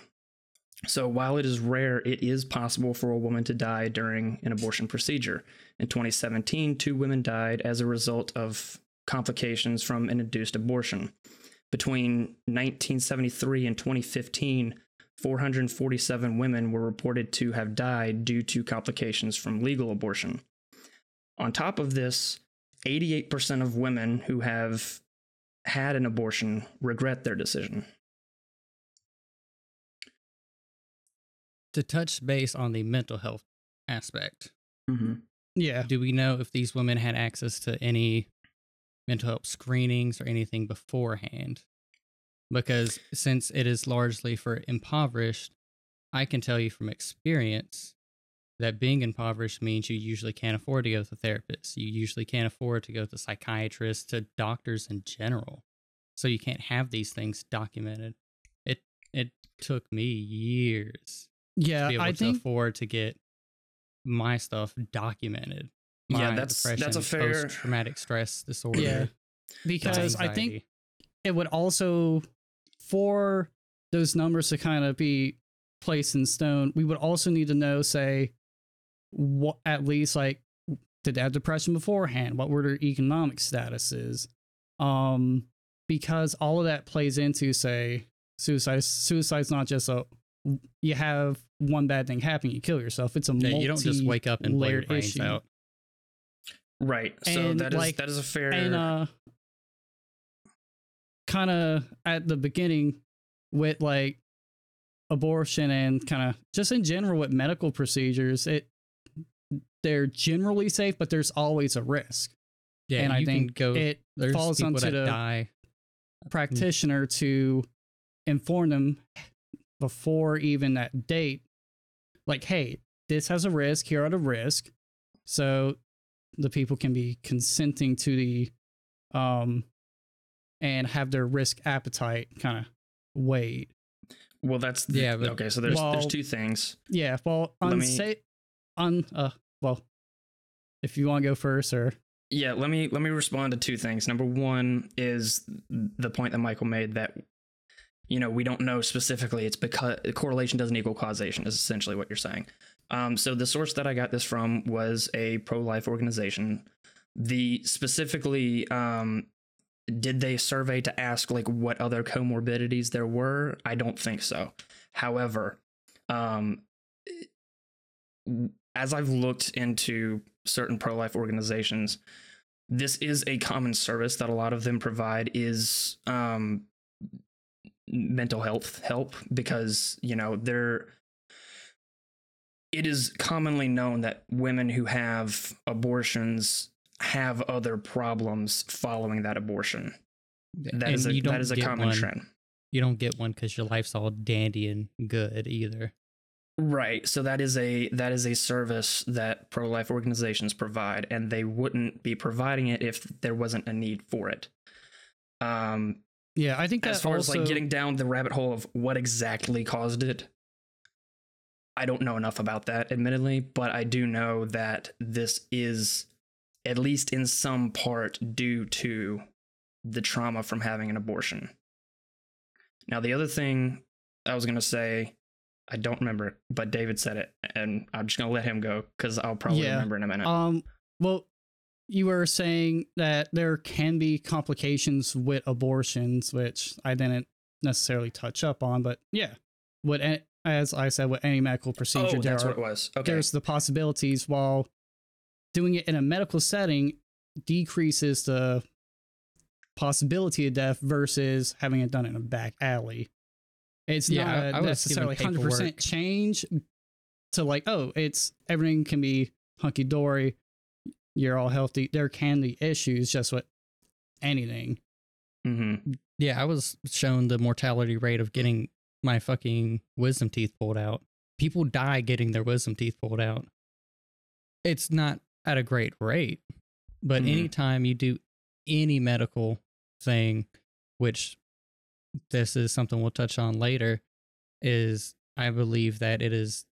So, while it is rare, it is possible for a woman to die during an abortion procedure. In 2017, two women died as a result of complications from an induced abortion. Between 1973 and 2015, 447 women were reported to have died due to complications from legal abortion. On top of this, 88% of women who have had an abortion regret their decision. To touch base on the mental health aspect, Mm-hmm. Yeah. do we know if these women had access to any mental health screenings or anything beforehand? Because since it is largely for impoverished, I can tell you from experience that being impoverished means you usually can't afford to go to therapists. You usually can't afford to go to psychiatrists, to doctors in general. So you can't have these things documented. It it took me years Yeah. to be able I to think afford to get my stuff documented. Yeah, My that's- that's a fair- post-traumatic stress disorder. Yeah. because I think it would also for those numbers to kind of be placed in stone we would also need to know say what at least like did they have depression beforehand what were their economic statuses um because all of that plays into say suicide suicide's not just a you have one bad thing happen you kill yourself it's a Yeah, you don't just wake up and blow your multi-layered brains issue. out. Right. So And, that is like- that is a fair. and uh kind of at the beginning with like abortion and kind of just in general with medical procedures it they're generally safe but there's always a risk Yeah, and i think go. it falls onto the die. practitioner to inform them before even that date like hey this has a risk here are the risk so the people can be consenting to the um and have their risk appetite kind of weighed well, that's the, Yeah, but- okay. So there's there's two things. yeah well Let on me- say on uh well if you want to go first or Yeah, let me let me respond to two things. Number one is the point that Michael made that you know we don't know specifically. It's because correlation doesn't equal causation. Is essentially what you're saying. Um, so the source that I got this from was a pro-life organization. The specifically, um, did they survey to ask like what other comorbidities there were? I don't think so. However, um, as I've looked into certain pro-life organizations, this is a common service that a lot of them provide is um, mental health help because you know they're it is commonly known that women who have abortions have other problems following that abortion. That is And a you don't that is a common one- trend. You don't get one because your life's all dandy and good either. Right. So that is a that is a service that pro life organizations provide, and they wouldn't be providing it if there wasn't a need for it. Um, yeah i think that as far as like getting down the rabbit hole of what exactly caused it, I don't know enough about that, admittedly, but I do know that this is at least in some part due to the trauma from having an abortion. Now, the other thing I was going to say, I don't remember, it, but David said it, and I'm just going to let him go because I'll probably Yeah. remember in a minute. Um, well, you were saying that there can be complications with abortions, which I didn't necessarily touch up on, but yeah, with as I said, with any medical procedure, oh, there that's are what it was. Okay. there's the possibilities while doing it in a medical setting decreases the possibility of death versus having it done in a back alley. It's Yeah, not I a was necessarily hundred percent change to like, oh, it's everything can be hunky dory. You're all healthy. There can be issues, just with anything. Mm-hmm. Yeah, I was shown the mortality rate of getting my fucking wisdom teeth pulled out. People die getting their wisdom teeth pulled out. It's not at a great rate, but Mhm. anytime you do any medical thing, which this is something we'll touch on later, is I believe that it is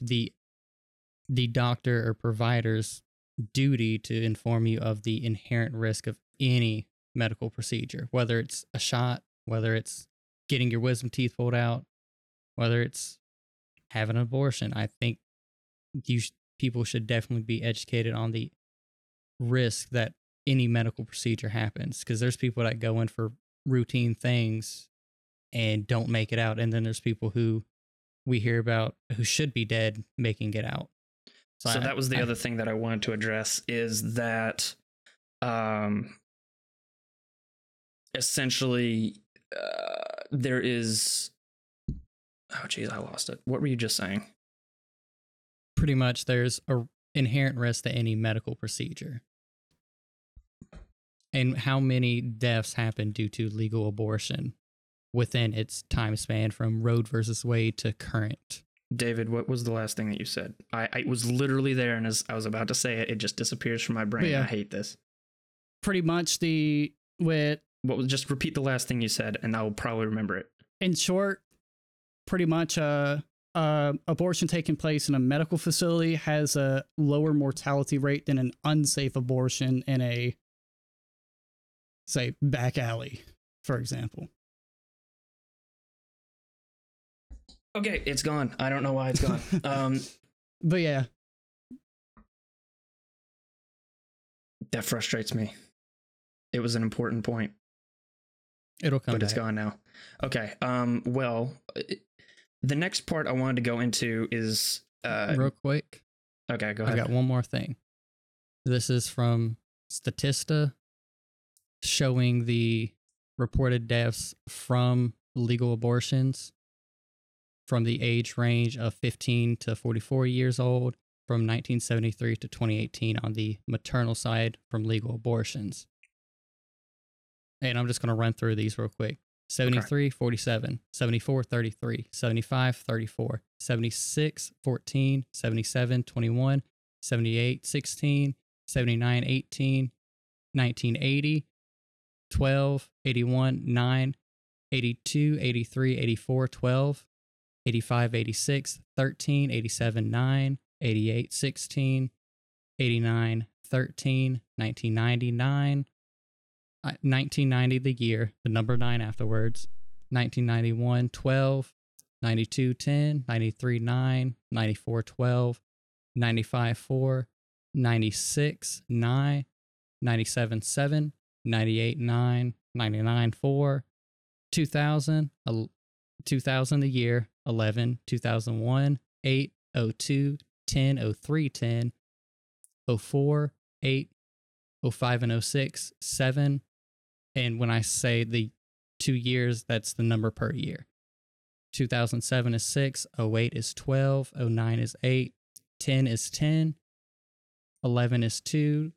the the doctor or provider's duty to inform you of the inherent risk of any medical procedure, whether it's a shot, whether it's getting your wisdom teeth pulled out, whether it's having an abortion. I think you sh- people should definitely be educated on the risk that any medical procedure happens because there's people that go in for routine things and don't make it out and then there's people who we hear about who should be dead making it out So, I- that was the I- other thing that I wanted to address is that um essentially uh, there is oh geez, I lost it. What were you just saying? Pretty much there's a inherent risk to any medical procedure and how many deaths happen due to legal abortion within its time span from Roe versus Wade to current David, what was the last thing that you said? I, I was literally there and as I was about to say it, it just disappears from my brain. Yeah. I hate this. Pretty much the with What was just repeat the last thing you said and I'll probably remember it. in short, pretty much uh, uh, abortion taking place in a medical facility has a lower mortality rate than an unsafe abortion in a, say, back alley, for example. Okay, it's gone. I don't know why it's gone. um But yeah, that frustrates me. It was an important point. it'll come but it's gone now. Okay. Um. Well, the next part I wanted to go into is. Uh, real quick okay. Go ahead. i got one more thing this is from statista showing the reported deaths from legal abortions from the age range of 15 to 44 years old from 1973 to 2018 on the maternal side from legal abortions. And I'm just going to run through these real quick. 73 47, 74 33, 75 34, 76 14, 77 21, 78 16, 79 18, 1980 12, 81 9, 82 83 84 12, 85 86 13, 87 9, 88 16, 89 13, 1999 uh, 1990 the year, the number 9 afterwards, 1991 12, 92 10, 93 9, 94 12, 95 4, 96 9, 97 7, 98 9, 99 4, 2000, 2000 the year, 11, 2001, 8, 02, 10, 03, 10, 04, 8, 05 and 06, 7. And when I say the two years, that's the number per year. 2007 is 6, 08 is 12, 09 is 8, 10 is 10, 11 is 2,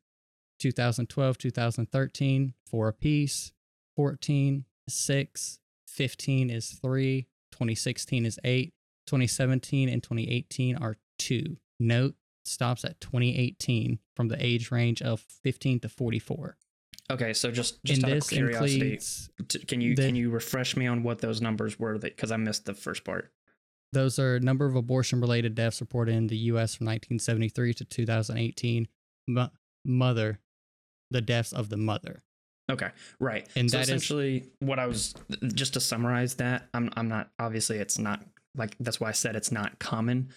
2012, 2013, 4 apiece, 14 is 6, 15 is 3, 2016 is 8, 2017 and 2018 are 2. Note stops at 2018 from the age range of 15 to 44. Okay. So just just and out of curiosity, can you the- can you refresh me on what those numbers were? That because I missed the first part. those are number of abortion related deaths reported in the US from 1973 to 2018 Mo- mother the deaths of the mother Okay, right. And so that is- essentially what I was just to summarize that I'm I'm not obviously it's not like that's why I said it's not common.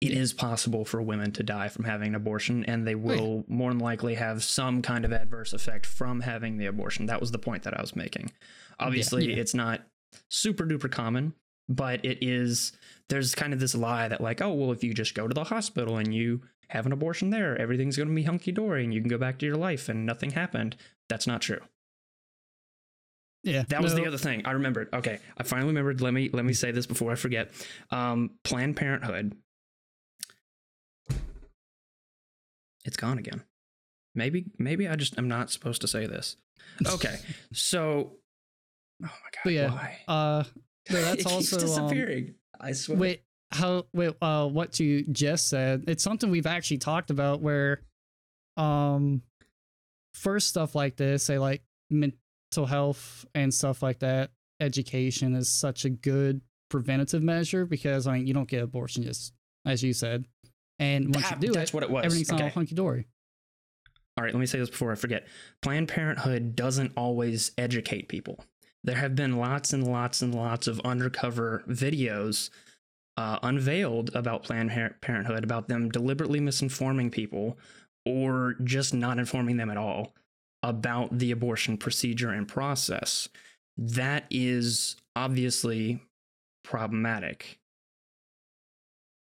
It is possible for women to die from having an abortion, and they yeah. will more than likely have some kind of adverse effect from having the abortion. That was the point that I was making. Obviously, yeah. it's not super duper common, but it is. There's kind of this lie that like, oh well, if you just go to the hospital and you have an abortion there, everything's going to be hunky dory, and you can go back to your life, and nothing happened. That's not true. Yeah, That was the other thing. I remembered. Okay, I finally remembered. Let me let me say this before I forget. Um, Planned Parenthood. It's gone again. Maybe maybe I just am not supposed to say this. Okay, so oh my god, But yeah, why? Uh, but that's it keeps also um, disappearing. I swear. wait. How wait? Uh, what you just said? It's something we've actually talked about. Where, um, first stuff like this, say like mental health and stuff like that, education is such a good preventative measure because I mean you don't get abortion just as you said, and once That- you do that's it, what it was. everything's okay. all hunky dory. All right, let me say this before I forget. Planned Parenthood doesn't always educate people. There have been lots and lots and lots of undercover videos uh, unveiled about Planned Parenthood, about them deliberately misinforming people or just not informing them at all about the abortion procedure and process. That is obviously problematic.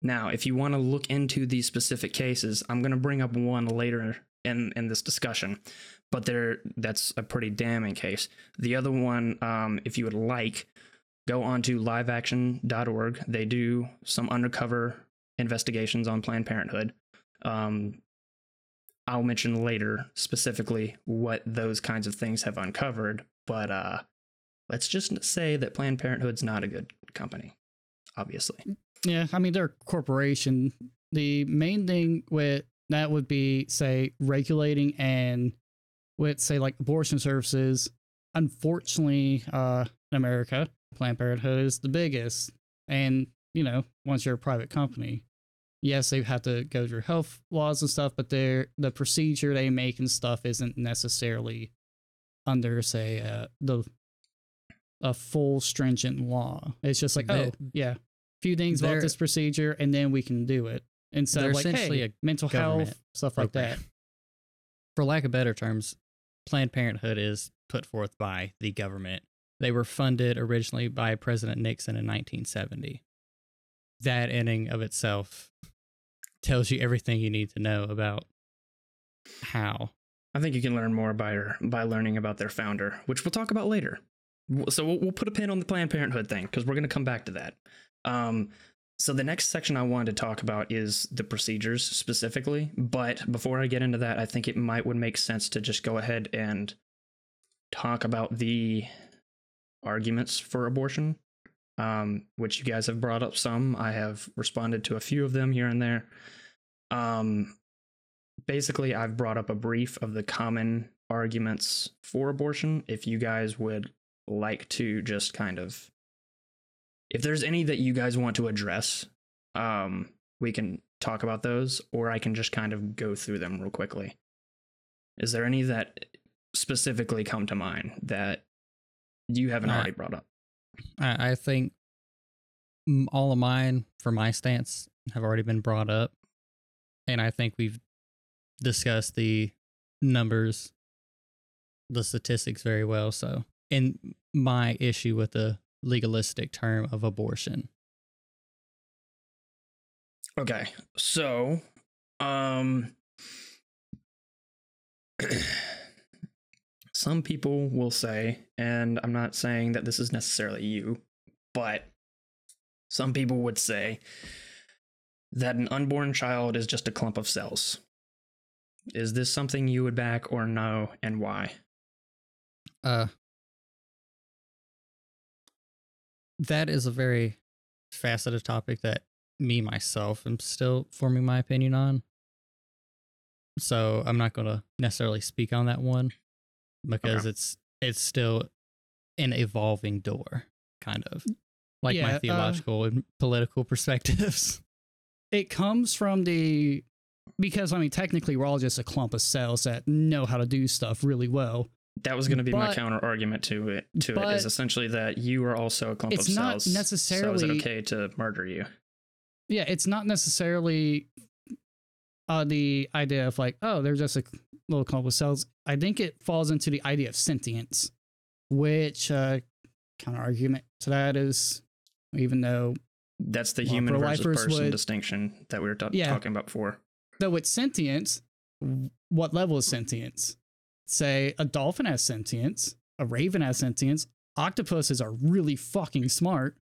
Now, if you want to look into these specific cases, I'm going to bring up one later in in this discussion, but there that's a pretty damning case. The other one, um, if you would like, go on to liveaction.org. They do some undercover investigations on Planned Parenthood. Um, I'll mention later specifically what those kinds of things have uncovered, but uh, let's just say that Planned Parenthood's not a good company, obviously. Yeah, I mean they're a corporation. The main thing with that would be say regulating and with say like abortion services. Unfortunately, uh, in America, Planned Parenthood is the biggest, and you know once you're a private company, yes, they have to go through health laws and stuff, but they're the procedure they make and stuff isn't necessarily under say uh, the a full stringent law. It's just like They- oh yeah, few things about they're- this procedure and then we can do it instead They're like essentially hey, a mental health stuff like that. For lack of better terms, Planned Parenthood is put forth by the government. They were funded originally by President Nixon in 1970. That ending of itself tells you everything you need to know about how. I think you can learn more by by learning about their founder, which we'll talk about later. So we'll, we'll put a pin on the Planned Parenthood thing because we're going to come back to that. Um, so the next section I wanted to talk about is the procedures specifically. But before I get into that, I think it might would make sense to just go ahead and talk about the arguments for abortion, um, which you guys have brought up some. I have responded to a few of them here and there. Um, basically I've brought up a brief of the common arguments for abortion. If you guys would like to just kind of if there's any that you guys want to address, um, we can talk about those, or I can just kind of go through them real quickly. Is there any that specifically come to mind that you haven't Uh, already brought up? I, I think all of mine, for my stance, have already been brought up. And I think we've discussed the numbers, the statistics very well. So, in my issue with the legalistic term of abortion, Okay. So, um some people will say, and I'm not saying that this is necessarily you, but some people would say that an unborn child is just a clump of cells. Is this something you would back or no, and why? uh, that is a very faceted topic that me myself am still forming my opinion on. So I'm not going to necessarily speak on that one because Okay. it's it's still an evolving door, kind of like Yeah, my uh, theological and political perspectives. It comes from the because I mean technically we're all just a clump of cells that know how to do stuff really well. That was going to be my counter argument to it. To it but is essentially that you are also a clump it's of not cells. So is it necessarily- okay to murder you? Yeah, it's not necessarily uh, the idea of like, oh, they're just a little clump of cells. I think it falls into the idea of sentience, which uh, counter argument to that is, even though That's the human versus person would- distinction that we were ta- Yeah. talking about before. though it's sentience, what level is sentience? Say a dolphin has sentience, a raven has sentience. Octopuses are really fucking smart.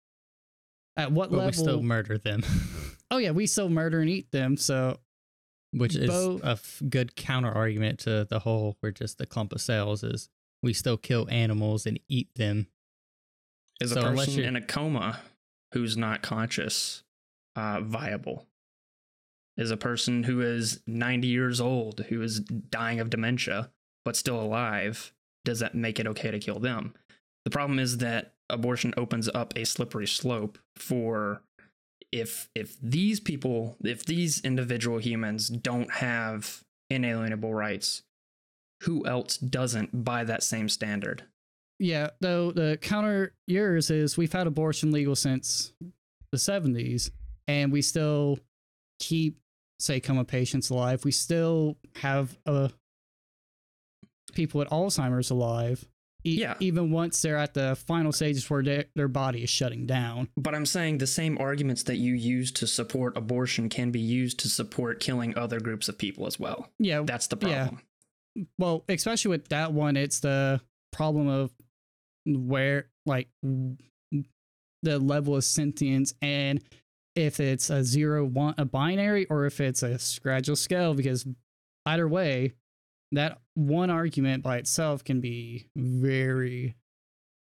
At what But level? we still murder them, oh yeah, we still murder and eat them. So which is Bo- a f- good counter argument to the whole we're just a clump of cells. Is we still kill animals and eat them. Is a So unless person in a coma who's not conscious uh, viable? Is a person who is 90 years old, who is dying of dementia, but still alive, does that make it okay to kill them? The problem is that abortion opens up a slippery slope for if if these people, if these individual humans don't have inalienable rights, who else doesn't by that same standard? yeah, though the counter yours is we've had abortion legal since the 70s, and we still keep say coma patients alive. We still have uh, people with Alzheimer's alive. E- Yeah. Even once they're at the final stages where their their body is shutting down. But I'm saying the same arguments that you use to support abortion can be used to support killing other groups of people as well. Yeah. That's the problem. Yeah. Well, especially with that one, it's the problem of where, like, the level of sentience and if it's a zero, one, a binary, or if it's a gradual scale, because either way, that one argument by itself can be very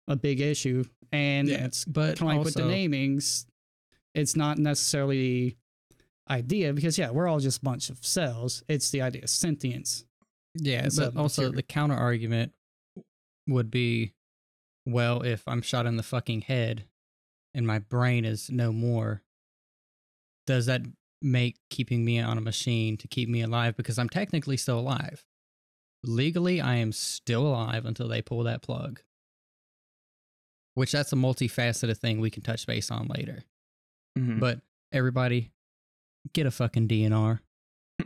a big issue. And it's but kind of like with the namings, it's not necessarily idea because yeah, we're all just a bunch of cells. It's the idea of sentience. Yeah, but also material. the counter argument would be, well, if I'm shot in the fucking head and my brain is no more, does that make keeping me on a machine to keep me alive? Because I'm technically still alive. Legally, I am still alive until they pull that plug. Which that's a multifaceted thing we can touch base on later. Mhm. But everybody, get a fucking DNR.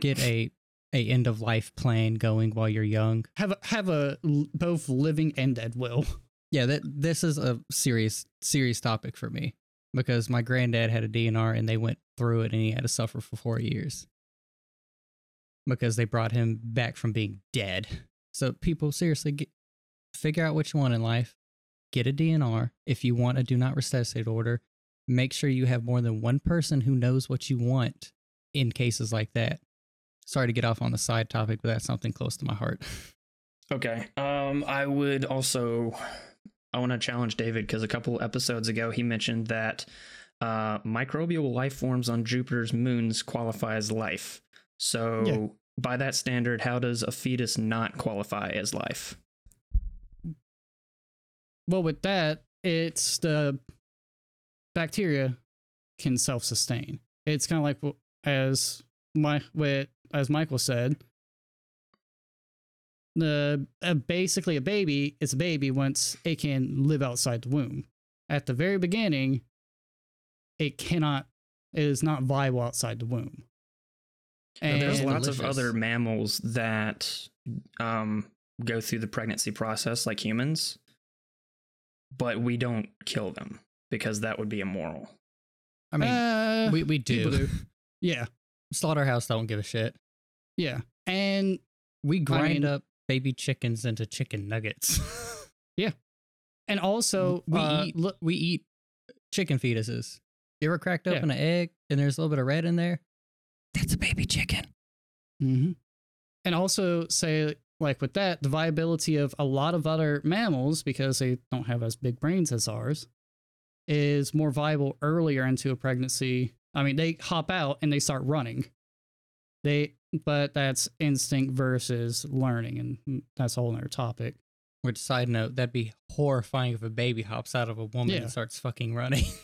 Get a a end of life plan going while you're young. Have a, have a both living and dead will. Yeah, that this is a serious serious topic for me because my granddad had a DNR and they went through it and he had to suffer for 4 years. Because they brought him back from being dead. So people seriously get, figure out what you want in life. Get a DNR if you want a do not resuscitate order. Make sure you have more than one person who knows what you want in cases like that. Sorry to get off on the side topic, but that's something close to my heart. Okay. Um, I would also I want to challenge David because a couple episodes ago he mentioned that uh, microbial life forms on Jupiter's moons qualify as life. So Yeah. by that standard, how does a fetus not qualify as life? Well, with that, it's the bacteria can self sustain. It's kind of like as my with as Michael said. The uh, basically a baby is a baby once it can live outside the womb. At the very beginning, it cannot. It is not viable outside the womb. But there's And- lots of other mammals that um, go through the pregnancy process like humans, but we don't kill them because that would be immoral. I mean, Uh, we, we do. do. yeah, Slaughterhouse don't give a shit. yeah, and We grind mean- up baby chickens into chicken nuggets. Yeah. And also we uh, eat look, we eat chicken fetuses. You ever cracked Yeah. open an egg and there's a little bit of red in there? That's a baby chicken. hmm And also say like with that, the viability of a lot of other mammals because they don't have as big brains as ours is more viable earlier into a pregnancy. I mean, they hop out and they start running. They, but that's instinct versus learning, and that's a whole other topic. Which side note, that'd be horrifying if a baby hops out of a woman Yeah. and starts fucking running.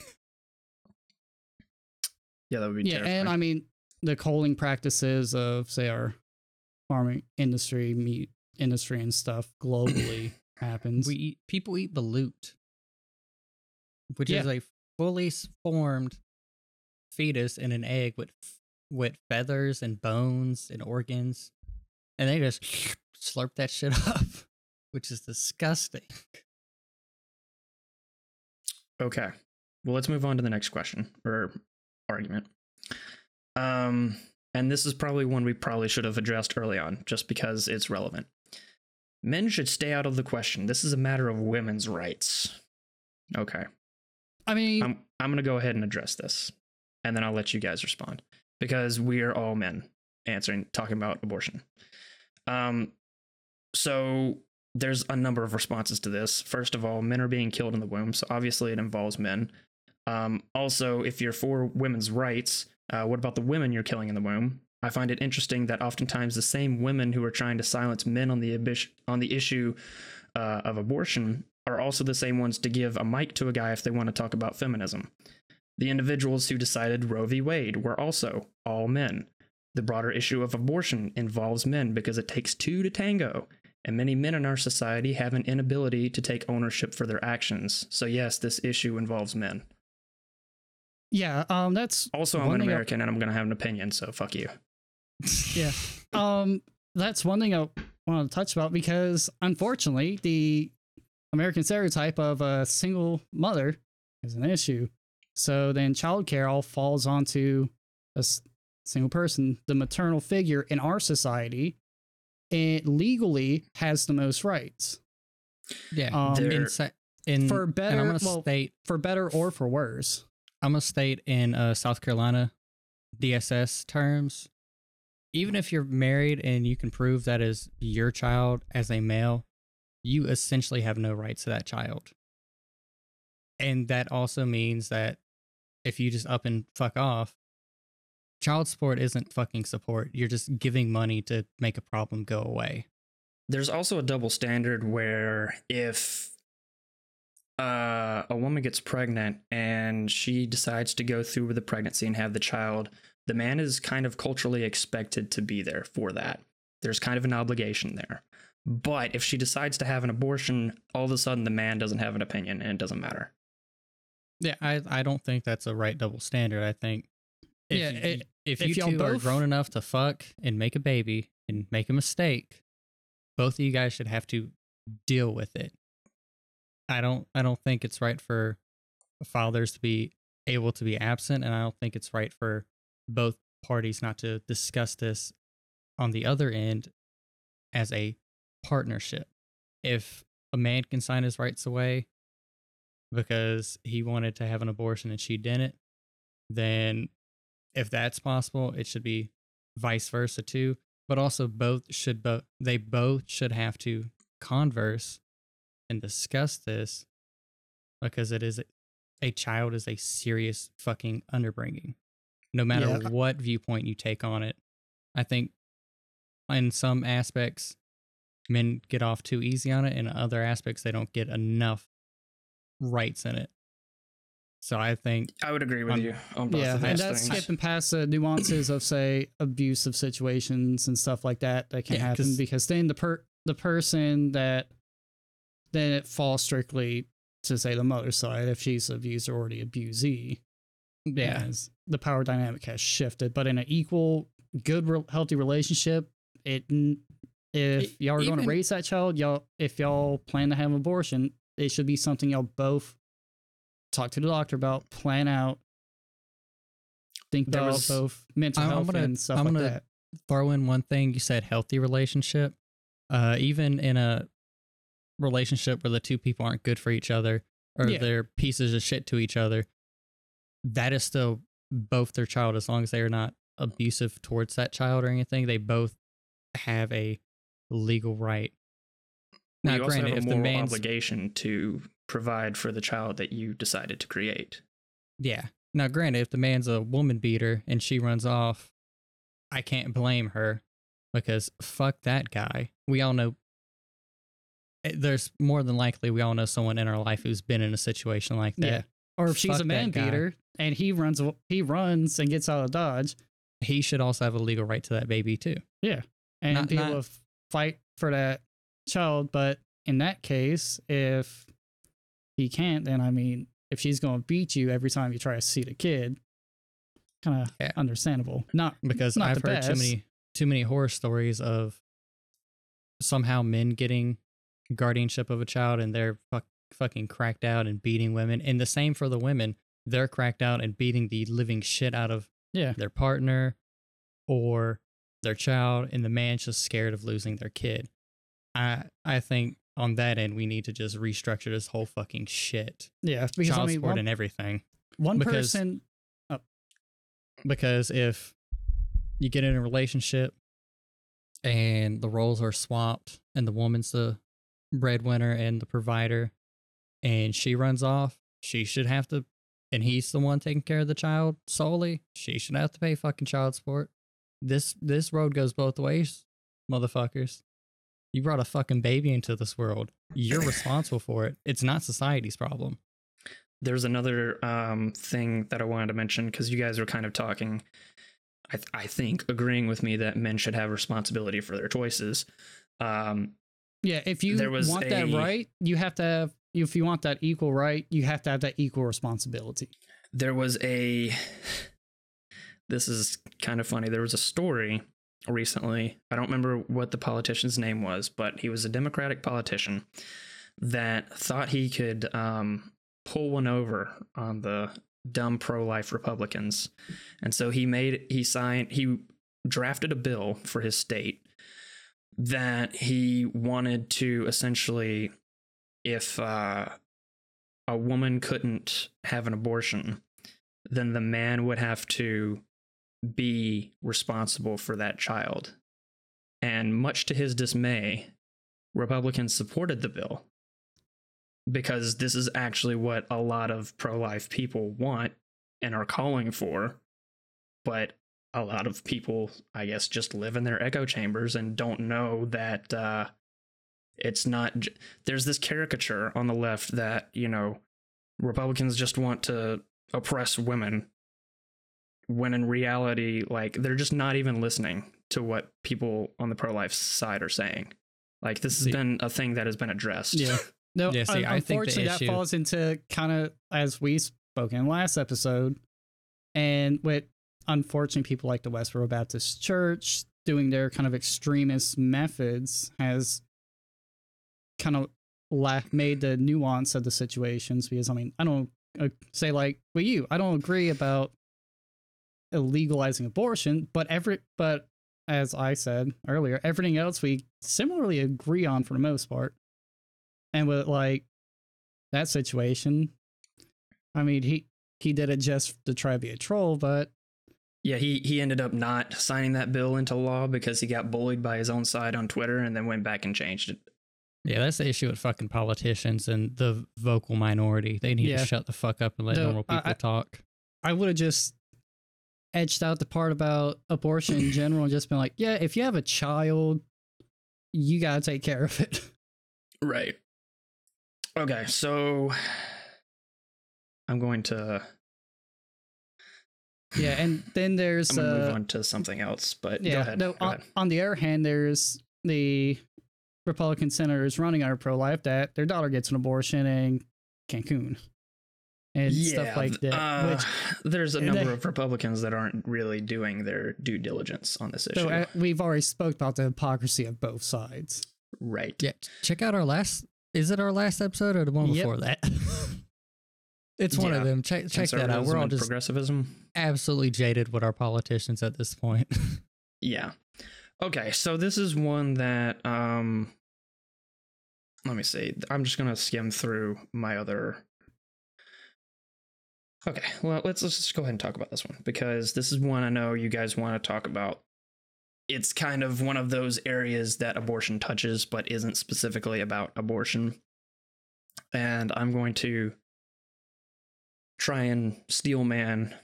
Yeah, that would be yeah, terrifying. and I mean the culling practices of say our farming industry, meat industry, and stuff globally happens. we eat people eat balut, which is a fully formed fetus in an egg with with feathers and bones and organs, and they just slurp that shit up, which is disgusting. Okay. Well, let's move on to the next question or argument. Um, and this is probably one we probably should have addressed early on, just because it's relevant. Men should stay out of the question. This is a matter of women's rights. Okay. I mean, I'm I'm gonna go ahead and address this, and then I'll let you guys respond because we are all men answering talking about abortion. Um, so there's a number of responses to this. First of all, men are being killed in the womb, so obviously it involves men. Um, also, if you're for women's rights, uh, what about the women you're killing in the womb? I find it interesting that oftentimes the same women who are trying to silence men on the on the issue uh, of abortion are also the same ones to give a mic to a guy if they want to talk about feminism. The individuals who decided Roe v. Wade were also all men. The broader issue of abortion involves men because it takes two to tango, and many men in our society have an inability to take ownership for their actions. So, yes, this issue involves men. Yeah, um, that's Also, I'm an thing I- American and I'm going to have an opinion, so fuck you. yeah. Um, that's one thing I want to touch about because unfortunately, the American stereotype of a single mother is an issue. So then childcare all falls onto a s- single person. The maternal figure in our society, it legally has the most rights. Yeah. Um, in, in for and better- I'm gonna well- state for better or for worse. I'm gonna state in uh, South Carolina DSS terms, even if you're married and you can prove that is your child as a male, you essentially have no rights to that child. And that also means that if you just up and fuck off, child support isn't fucking support. You're just giving money to make a problem go away. There's also a double standard where if uh, a woman gets pregnant and she decides to go through with the pregnancy and have the child, the man is kind of culturally expected to be there for that. There's kind of an obligation there. But if she decides to have an abortion, all of a sudden the man doesn't have an opinion and it doesn't matter. Yeah, I I don't think that's a right double standard. I think if Yeah, you, it- if, if you y'all two are grown enough to fuck and make a baby and make a mistake, both of you guys should have to deal with it. I don't I don't think it's right for fathers to be able to be absent and I don't think it's right for both parties not to discuss this on the other end as a partnership. If a man can sign his rights away because he wanted to have an abortion and she didn't, then if that's possible, it should be vice versa too. But also both should both they both should have to converse and discuss this because it is a child is a serious fucking underbringing. No matter Yeah. what viewpoint you take on it. I think in some aspects men get off too easy on it, in other aspects they don't get enough rights in it. So I think I would agree with Um, you on both yeah, of and those that's things. skipping past the nuances of say abusive situations and stuff like that that can Yeah, happen 'cause- because then the per the person that then it falls strictly to say the mother's side if she's the abuser or the abusee. yeah, the power dynamic has shifted, but in an equal, good, re- healthy relationship, it if y'all are going to raise that child, y'all if y'all plan to have an abortion, it should be something y'all both talk to the doctor about, plan out, think There about was- both mental I'm- I'm health gonna- and stuff I'm like gonna- that. throw in one thing you said healthy relationship. Uh even in a relationship where the two people aren't good for each other or Yeah. they're pieces of shit to each other, that is still both their child as long as they are not abusive towards that child or anything. They both have a legal right. Now, you also granted, have a if the moral man's obligation to provide for the child that you decided to create. Yeah. Now, granted, if the man's a woman beater and she runs off, I can't blame her because fuck that guy. We all know. Eh, There's more than likely we all know someone in our life who's been in a situation like that. Yeah. Or if she's Fuck a that man guy. beater and he runs, he runs and gets out of dodge, He should also have a legal right to that baby too. Yeah. And Not- be able not- to fight for that child. But in that case, if he can't, then I mean, if she's going to beat you every time you try to see the kid, kind of Yeah. understandable. Not Because Not I've the heard too best. many too many horror stories of somehow men getting guardianship of a child and they're fuck, fucking cracked out and beating women. And the same for the women. They're cracked out and beating the living shit out of yeah, their partner or their child, and the man's just scared of losing their kid. I I think on that end we need to just restructure this whole fucking shit. Yeah, because Child I mean, support one, and everything. one because- person. Oh. Because if you get in a relationship and the roles are swapped and the woman's the breadwinner and the provider and she runs off, she should have to and he's the one taking care of the child solely, she should have to pay fucking child support. This this road goes both ways, motherfuckers. You brought a fucking baby into this world. You're responsible for it. It's not society's problem. There's another um, thing that I wanted to mention because you guys were kind of talking, I, th- I think, agreeing with me that men should have responsibility for their choices. Um, Yeah, if you want that right, you have to have. If you want that equal right, you have to have that equal responsibility. there was a this is kind of funny there was a story recently i don't remember what the politician's name was but he was a democratic politician that thought he could um, pull one over on the dumb pro-life republicans and so he made he signed he drafted a bill for his state that he wanted to essentially if uh, a woman couldn't have an abortion then the man would have to be responsible for that child. And much to his dismay, Republicans supported the bill because this is actually what a lot of pro life people want and are calling for. But a lot of people, I guess, just live in their echo chambers and don't know that uh, it's not. j- There's this caricature on the left that, you know, Republicans just want to oppress women when in reality like they're just not even listening to what people on the pro-life side are saying like this has See- been a thing that has been addressed Yeah. No, Yeah, see, un- I think the unfortunately, that falls into kind of as we spoke in last episode, and with unfortunately people like the Westboro Baptist Church doing their kind of extremist methods has kind of made the nuance of the situations. Because I mean, I don't uh, say like with you, I don't agree about illegalizing abortion, but every but as I said earlier, everything else we similarly agree on for the most part. And with like that situation, I mean, he he did it just to try to be a troll, but yeah he he ended up not signing that bill into law because he got bullied by his own side on twitter and then went back and changed it Yeah, that's the issue with fucking politicians and the vocal minority. They need Yeah. to shut the fuck up and let No, normal people I- talk. I would have just edged out the part about abortion in general and just been like, yeah, if you have a child, you gotta take care of it. right okay so i'm going to yeah, and then there's i'm gonna move uh, on to something else but go yeah, ahead, no, go on, ahead. on the other hand, there's the Republican senators running our pro life that their daughter gets an abortion in Cancun and stuff like that. uh, which there's a number they- of Republicans that aren't really doing their due diligence on this issue. so uh, we've already spoke about the hypocrisy of both sides. right. Yeah, check out our last. Is it our last episode or the one Yep. before that? it's one of them. Check check that out. We're all just progressivism. absolutely jaded with our politicians at this point. Yeah. Okay, so this is one that um let me see. I'm just gonna skim through my other Okay, well let's let's just go ahead and talk about this one because this is one I know you guys want to talk about. It's kind of one of those areas that abortion touches, but isn't specifically about abortion. And I'm going to try and steel man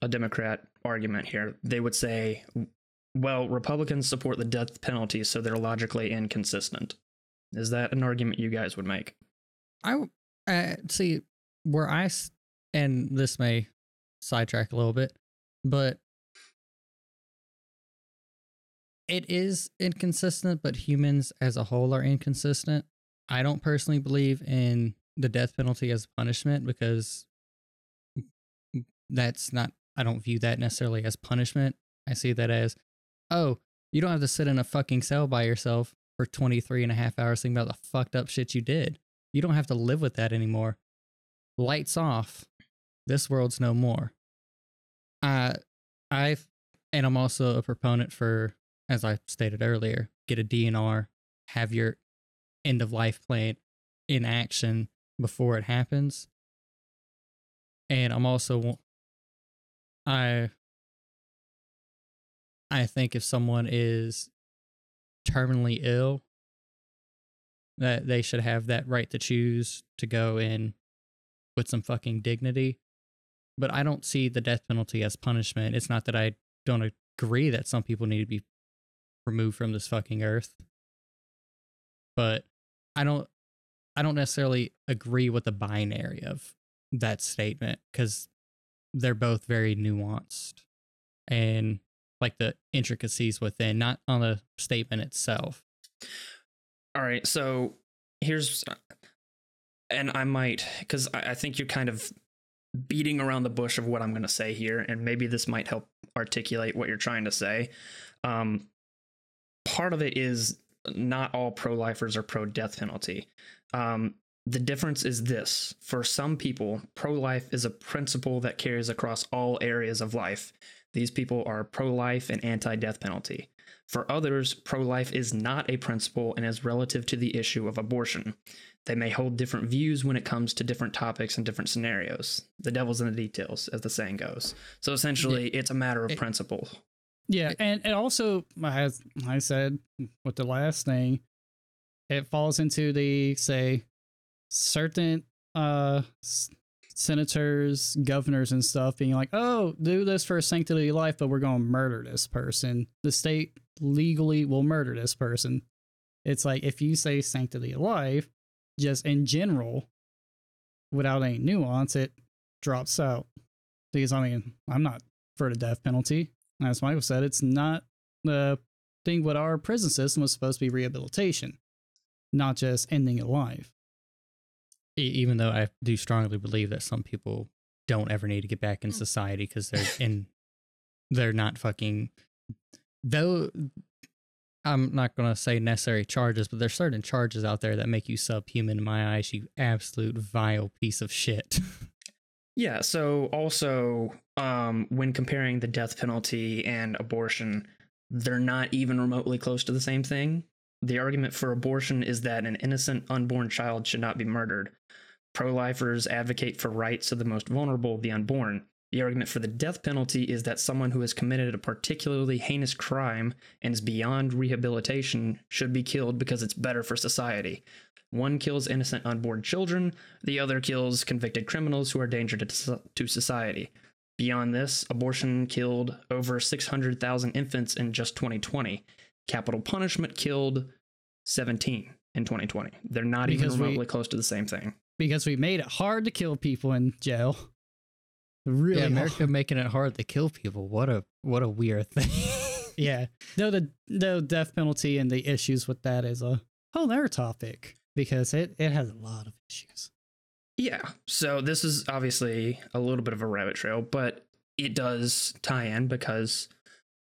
a Democrat argument here. They would say, well, Republicans support the death penalty, so they're logically inconsistent. Is that an argument you guys would make? I uh, see I and this may sidetrack a little bit, but it is inconsistent. But humans as a whole are inconsistent. I don't personally believe in the death penalty as punishment because that's not. I don't view that necessarily as punishment. I see that as, oh, you don't have to sit in a fucking cell by yourself for 23 and a half hours thinking about the fucked up shit you did. You don't have to live with that anymore. Lights off. This world's no more. Uh, I've, and I'm also a proponent for, as I stated earlier, get a DNR have your end of life plan in action before it happens. And I'm also I I think if someone is terminally ill that they should have that right to choose to go in with some fucking dignity. But I don't see the death penalty as punishment. It's not that I don't agree that some people need to be removed from this fucking earth. But I don't I don't necessarily agree with the binary of that statement cuz they're both very nuanced and like the intricacies within not on the statement itself. All right, so here's and I might cuz I, I think you're kind of beating around the bush of what I'm going to say here and maybe this might help articulate what you're trying to say. Um part of it is not all pro lifers are pro death penalty. Um, the difference is this for some people, pro life is a principle that carries across all areas of life. These people are pro life and anti death penalty. For others, pro life is not a principle and is relative to the issue of abortion. They may hold different views when it comes to different topics and different scenarios. The devil's in the details, as the saying goes. So essentially, it's a matter of It- principle. Yeah, and and also as I said with the last thing, it falls into the say certain uh senators, governors, and stuff being like, "Oh, do this for sanctity of life, but we're going to murder this person. The state legally will murder this person." It's like if you say sanctity of life, just in general, without any nuance, it drops out. Because I mean, I'm not for the death penalty as Michael said, it's not the thing What our prison system was supposed to be rehabilitation, not just ending a life. Even though I do strongly believe that some people don't ever need to get back in Mm. society because they're in, they're not fucking. Though I'm not gonna say necessary charges, but there's certain charges out there that make you subhuman in my eyes. You absolute vile piece of shit. Yeah, so also um when comparing the death penalty and abortion, they're not even remotely close to the same thing. The argument for abortion is that an innocent unborn child should not be murdered. Pro-lifers advocate for rights of the most vulnerable, the unborn. The argument for the death penalty is that someone who has committed a particularly heinous crime and is beyond rehabilitation should be killed because it's better for society. One kills innocent unborn children, the other kills convicted criminals who are a danger to society. Beyond this, abortion killed over 600,000 infants in just 2020. Capital punishment killed 17 in 2020. They're not Because even we- remotely close to the same thing. Because we made it hard to kill people in jail. Really, yeah, hard. America making it hard to kill people. What a what a weird thing. Yeah, no, the the death penalty and the issues with that is a whole other topic because it it has a lot of issues. Yeah. So this is obviously a little bit of a rabbit trail, but it does tie in because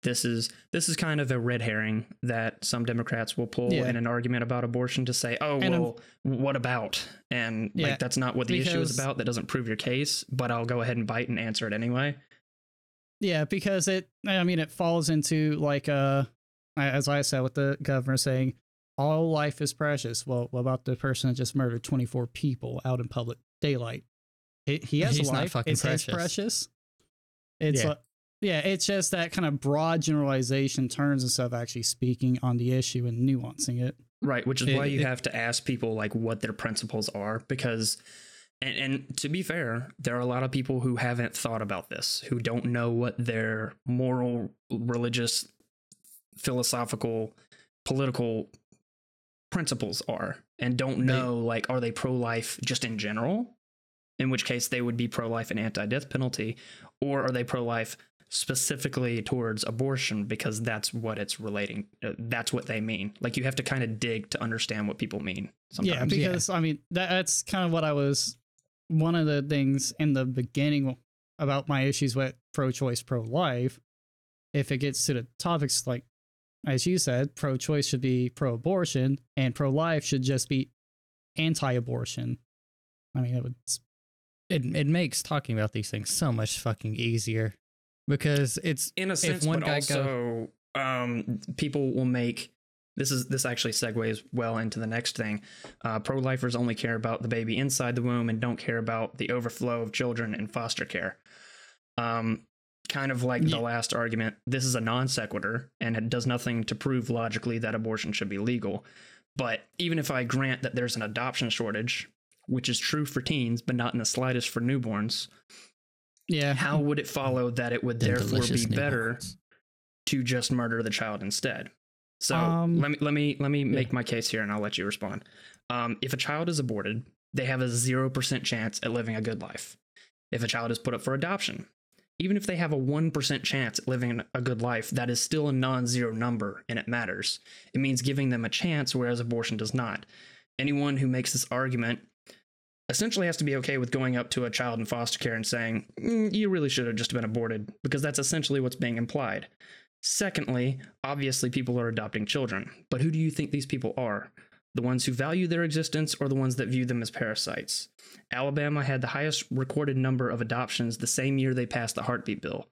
this is this is kind of a red herring that some Democrats will pull Yeah. in an argument about abortion to say, "Oh, And, um, well, what about?" And Yeah, like that's not what the issue is about. That doesn't prove your case, but I'll go ahead and bite and answer it anyway. Yeah, because it I mean it falls into like uh as I said with the governor saying all life is precious. Well, what about the person that just murdered 24 people out in public daylight? He, he has He's a not life. fucking Is his precious. precious? It's Yeah. yeah. Yeah, it's just that kind of broad generalization turns and stuff actually speaking on the issue and nuancing it. Right, which is It- why you it- have to ask people like what their principles are because and, and to be fair, there are a lot of people who haven't thought about this, who don't know what their moral, religious, philosophical, political principles are and don't They- know like are they pro-life just in general? In which case they would be pro-life and anti-death penalty or are they pro-life specifically towards abortion because that's what it's relating uh, that's what they mean like you have to kind of dig to understand what people mean Yeah, sometimes because I mean that, that's kind of what I was. One of the things in the beginning about my issues with pro-choice, pro-life, if it gets to the topics like, as you said, pro-choice should be pro-abortion, and pro-life should just be anti-abortion. I mean, it would. it it makes talking about these things so much fucking easier because it's in a sense one but also um people will make this is this actually segues well into the next thing. Uh, pro-lifers only care about the baby inside the womb and don't care about the overflow of children in foster care. Um, kind of like Yeah. the last argument, this is a non sequitur and it does nothing to prove logically that abortion should be legal. But even if I grant that there's an adoption shortage, which is true for teens, but not in the slightest for newborns, Yeah. how would it follow that it would Them therefore be better newborns. to just murder the child instead? So Um, let me let me let me make my case here, and I'll let you respond. Um, if a child is aborted, they have a zero percent chance at living a good life. If a child is put up for adoption, even if they have a one percent chance at living a good life, that is still a non-zero number, and it matters. It means giving them a chance, whereas abortion does not. Anyone who makes this argument essentially has to be okay with going up to a child in foster care and saying, "Mm, "You really should have just been aborted," because that's essentially what's being implied. Secondly, obviously people are adopting children, but who do you think these people are? The ones who value their existence or the ones that view them as parasites? Alabama had the highest recorded number of adoptions the same year they passed the heartbeat bill.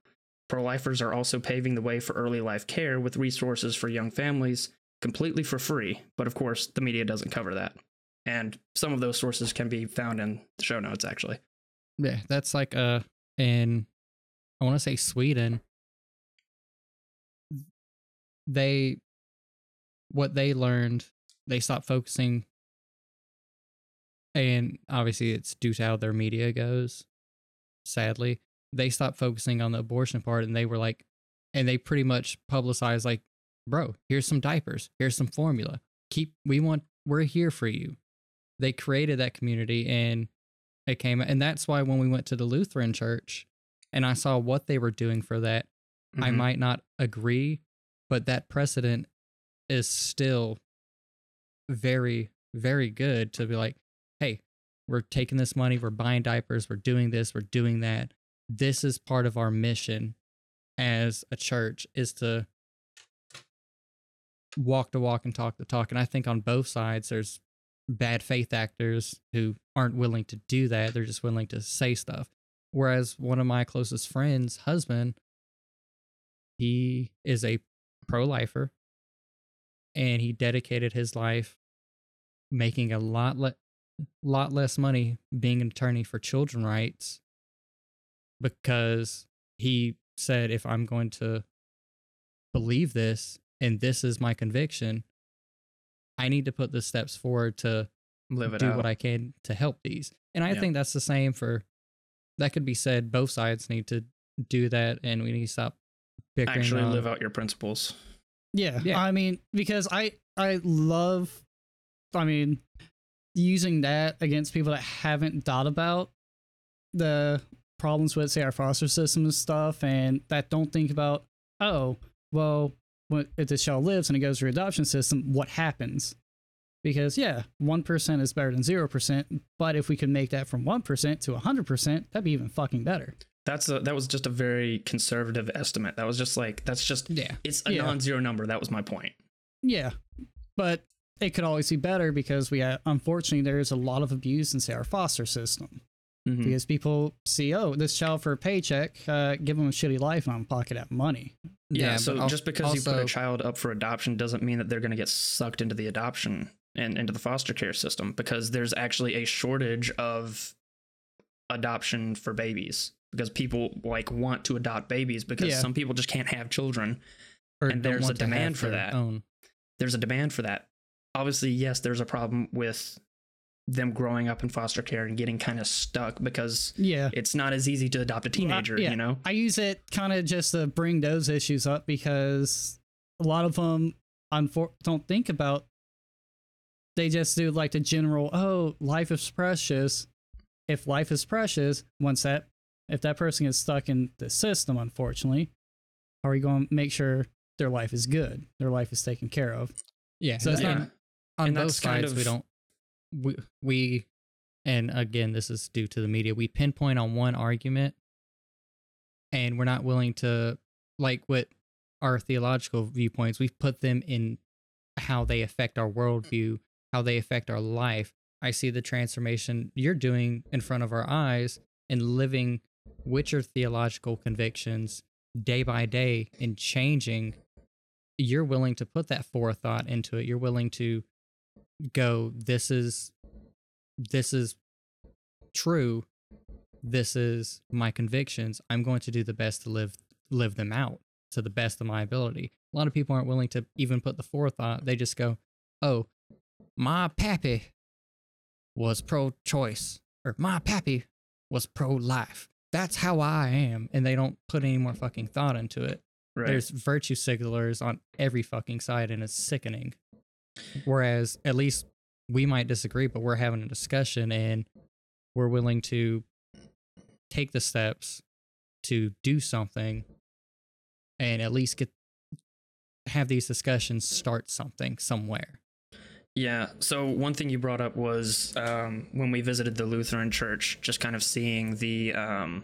Pro lifers are also paving the way for early life care with resources for young families completely for free, but of course, the media doesn't cover that. And some of those sources can be found in the show notes, actually. Yeah, that's like uh in I want to say Sweden. They what they learned, they stopped focusing and obviously it's due to how their media goes. Sadly, they stopped focusing on the abortion part and they were like and they pretty much publicized like, "Bro, here's some diapers, here's some formula. Keep we want we're here for you." They created that community and it came and that's why when we went to the lutheran church and i saw what they were doing for that i Mhm. might not agree but that precedent is still very very good to be like hey we're taking this money we're buying diapers we're doing this we're doing that this is part of our mission as a church is to walk the walk and talk the talk and i think on both sides there's bad faith actors who aren't willing to do that. They're just willing to say stuff. Whereas one of my closest friends' husband, he is a pro lifer and he dedicated his life making a lot le- lot less money being an attorney for children rights because he said if I'm going to believe this and this is my conviction, I need to put the steps forward to Live it do out. what I can to help these. And I Yeah. think that's the same for that could be said. Both sides need to do that, and we need to stop bickering. Actually, on- live out your principles. Yeah, Yeah. I mean, because I I love, I mean, using that against people that haven't thought about the problems with say our foster system and stuff, and that don't think about oh well, if the child lives and it goes through adoption system, what happens? Because yeah, one percent is better than zero percent, but if we could make that from one percent to hundred percent, that'd be even fucking better. That's a that was just a very conservative estimate. That was just like that's just yeah, it's a Yeah. non-zero number. That was my point. Yeah, but it could always be better because we have, unfortunately there is a lot of abuse in say our foster system Mhm. because people see oh this child for a paycheck, uh, give them a shitty life and I'm pocket that money. Yeah, but so just because you put a child up for adoption doesn't mean that they're going to get sucked into the adoption and into the foster care system because there's actually a shortage of adoption for babies because people like want to adopt babies because Yeah. some people just can't have children. or and there's a want to have demand for that. Own. There's a demand for that. Obviously, yes, there's a problem with them growing up in foster care and getting kind of stuck because Yeah. it's not as easy to adopt a teenager, yeah. you know? I use it kind of just to bring those issues up because a lot of them unfor- don't think about. They just do like the general, oh, life is precious. If life is precious, once that, if that person gets stuck in the system, unfortunately, are we going to make sure their life is good, their life is taken care of? Yeah, So it's and not- on and both that's kind sides. we don't. We, we, and again, this is due to the media. We pinpoint on one argument, and we're not willing to like what our theological viewpoints. We've put them in how they affect our mm. worldview, how they affect our life. I see the transformation you're doing in front of our eyes and living with your theological convictions day by day and changing you're willing to put that forethought into it. You're willing to go, this is this is true. This is my convictions. I'm going to do the best to live live them out to the best of my ability. A lot of people aren't willing to even put the forethought. They just go, "Oh, my pappy was pro-choice, or my pappy was pro-life. That's how I am," and they don't put any more fucking thought into it. Right. There's virtue signalers on every fucking side, and it's sickening. Whereas at least we might disagree, but we're having a discussion and we're willing to take the steps to do something and at least get have these discussions start something somewhere. Yeah. So one thing you brought up was um, when we visited the Lutheran Church, just kind of seeing the um,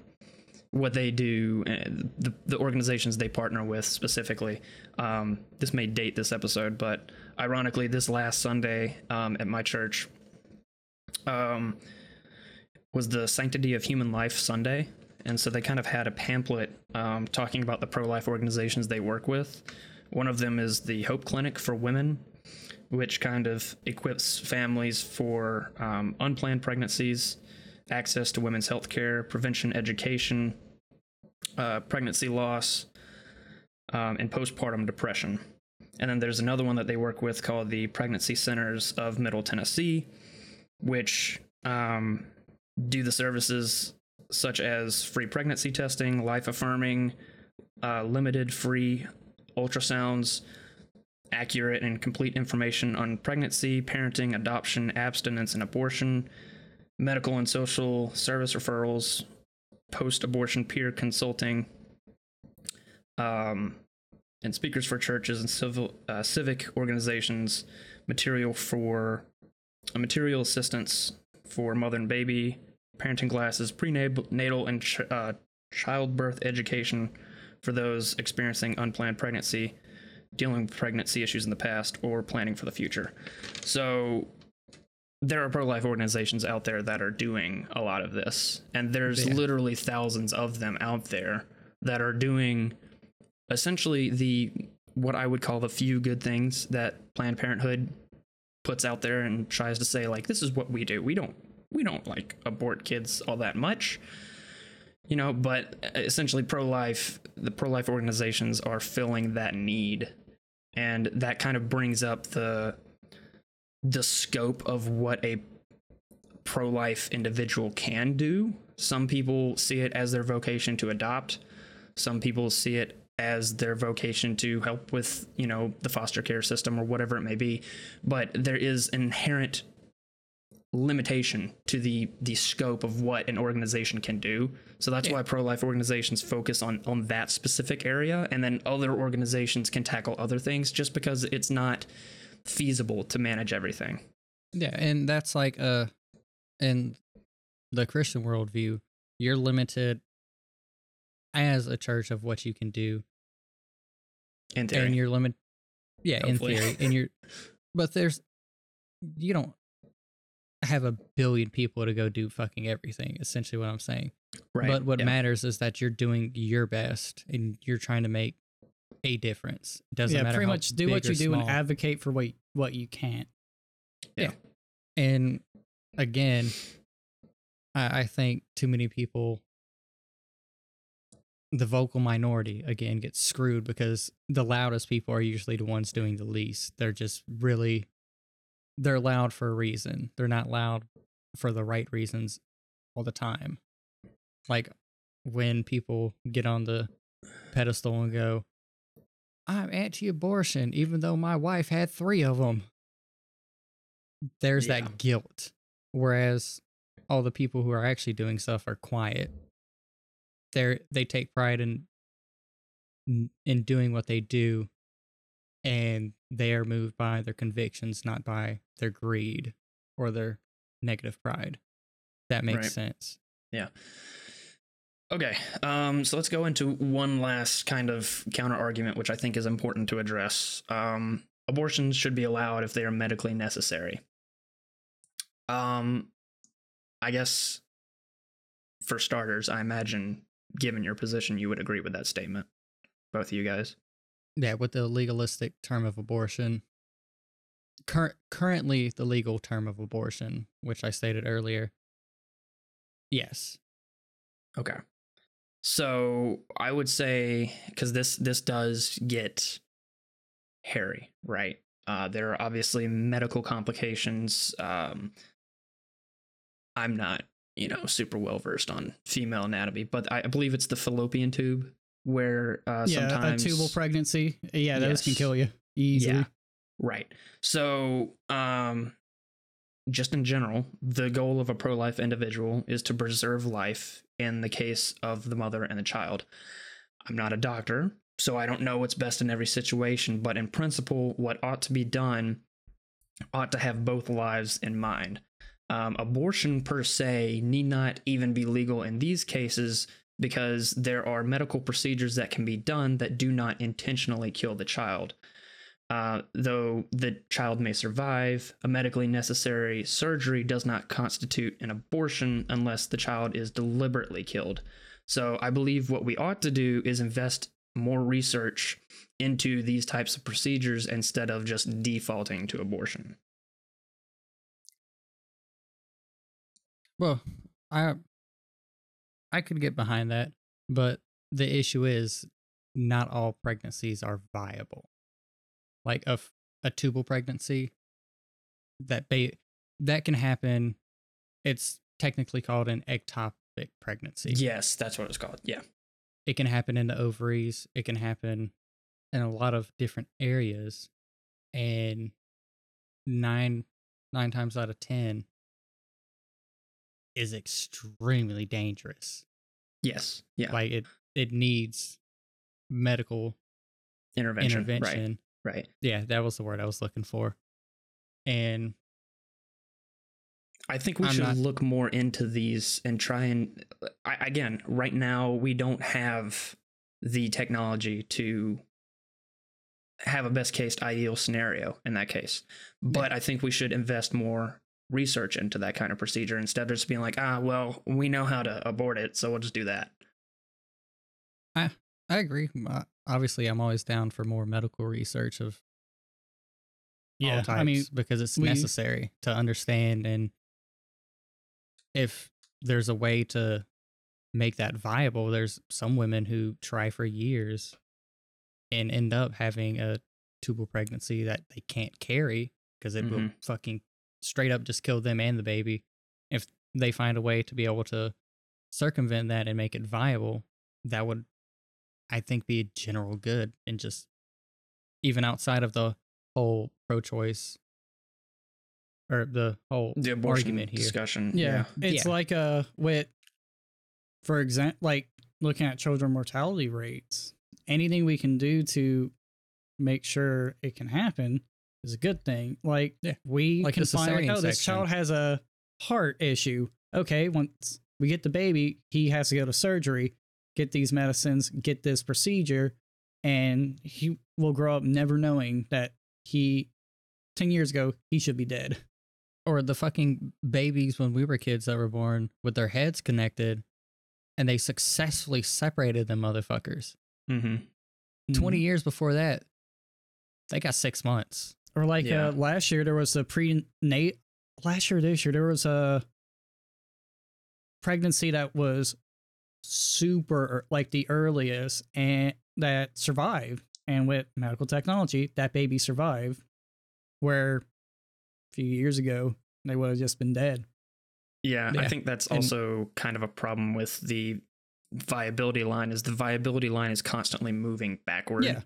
what they do, uh, the the organizations they partner with specifically. Um, this may date this episode, but ironically, this last Sunday um, at my church um, was the Sanctity of Human Life Sunday, and so they kind of had a pamphlet um, talking about the pro-life organizations they work with. One of them is the Hope Clinic for Women, which kind of equips families for um, unplanned pregnancies, access to women's health care, prevention education, uh, pregnancy loss, um, and postpartum depression. And then there's another one that they work with called the Pregnancy Centers of Middle Tennessee, which um, do the services such as free pregnancy testing, life affirming, uh, limited free ultrasounds, accurate and complete information on pregnancy, parenting, adoption, abstinence, and abortion, medical and social service referrals, post abortion peer consulting, um, and speakers for churches and civil uh, civic organizations, material for uh, material assistance for mother and baby, parenting classes, prenatal and ch- uh, childbirth education for those experiencing unplanned pregnancy, dealing with pregnancy issues in the past, or planning for the future. So there are pro life organizations out there that are doing a lot of this, and there's Yeah. literally thousands of them out there that are doing essentially the what I would call the few good things that Planned Parenthood puts out there and tries to say like this is what we do. We don't we don't like abort kids all that much. You know, but uh, essentially pro life the pro life organizations are filling that need. And that kind of brings up the the scope of what a pro life individual can do. Some people see it as their vocation to adopt. Some people see it as their vocation to help with, you know, the foster care system or whatever it may be. But there is inherent limitation to the the scope of what an organization can do. So that's why pro-life organizations focus on on that specific area and then other organizations can tackle other things just because it's not feasible to manage everything. Yeah, and that's like uh in the Christian worldview, you're limited as a church of what you can do. In theory. And you're limited Yeah, Hopefully. in theory. And you're but there's you don't have a billion people to go do fucking everything, essentially what I'm saying. right. But what yeah. matters is that you're doing your best and you're trying to make a difference. Doesn't yeah, matter pretty how much do what you do and advocate for what what you can't. Yeah. And again, I, I think too many people, the vocal minority, again, gets screwed because the loudest people are usually the ones doing the least. They're just really, they're loud for a reason. They're not loud for the right reasons all the time. Like when people get on the pedestal and go, I'm anti abortion, even though my wife had three of them there's Yeah. that guilt. Whereas all the people who are actually doing stuff are quiet. They're they take pride in in doing what they do and they are moved by their convictions, not by their greed or their negative pride. That makes Right. sense. Okay, um, so let's go into one last kind of counter argument, which I think is important to address. Um, abortions should be allowed if they are medically necessary. Um, I guess for starters, I imagine, given your position, you would agree with that statement. Both of you guys. Yeah, with the legalistic term of abortion. Cur- currently, the legal term of abortion, which I stated earlier. Yes. Okay. So I would say because this this does get hairy, right? Uh, there are obviously medical complications. Um, I'm not, you know, super well versed on female anatomy, but I believe it's the fallopian tube where uh, yeah, sometimes a tubal pregnancy. Yeah, those can kill you easily. Yeah. Right. So, um, just in general, the goal of a pro life individual is to preserve life in the case of the mother and the child. I'm not a doctor, so I don't know what's best in every situation, but in principle, what ought to be done ought to have both lives in mind. Um, abortion per se need not even be legal in these cases because there are medical procedures that can be done that do not intentionally kill the child. Uh, though the child may survive, a medically necessary surgery does not constitute an abortion unless the child is deliberately killed. So I believe what we ought to do is invest more research into these types of procedures instead of just defaulting to abortion. Well, I I could get behind that, but the issue is not all pregnancies are viable. Like a, a tubal pregnancy that ba- that can happen. It's technically called an ectopic pregnancy. Yes, that's what it's called. Yeah. It can happen in the ovaries. It can happen in a lot of different areas, and nine nine times out of ten is extremely dangerous. Yes. Yeah. Like it it needs medical intervention. intervention. Right. Right. Yeah, that was the word I was looking for. And I think we I'm should not- look more into these and try and I, again, right now we don't have the technology to have a best case ideal scenario in that case. But I think we should invest more research into that kind of procedure instead of just being like, ah, well, we know how to abort it, so we'll just do that. I agree. Uh, Obviously, I'm always down for more medical research of all Yeah, types I mean, because it's we- necessary to understand and if there's a way to make that viable, there's some women who try for years and end up having a tubal pregnancy that they can't carry because it will Mhm. fucking straight up just kill them and the baby. If they find a way to be able to circumvent that and make it viable, that would, I think, be a general good and just even outside of the whole pro choice or the whole The abortion argument here. discussion. yeah, it's Yeah. like a with, for example, like looking at children mortality rates. Anything we can do to make sure it can happen is a good thing. Like Yeah. we Like can the find like, oh, this section. child has a heart issue. Okay, once we get the baby, he has to go to surgery, get these medicines, get this procedure, and he will grow up never knowing that he ten years ago he should be dead. or the fucking babies when we were kids that were born with their heads connected and they successfully separated them motherfuckers. Mm-hmm. 20 years before that, they got six months. Or like Yeah. uh, last year, there was a pre-nate. Last year, this year, there was a pregnancy that was super like the earliest and that survived. And with medical technology, that baby survived. Where a few years ago they would have just been dead. Yeah, I think that's And- also kind of a problem with the viability line is the viability line is constantly moving backward. Yeah,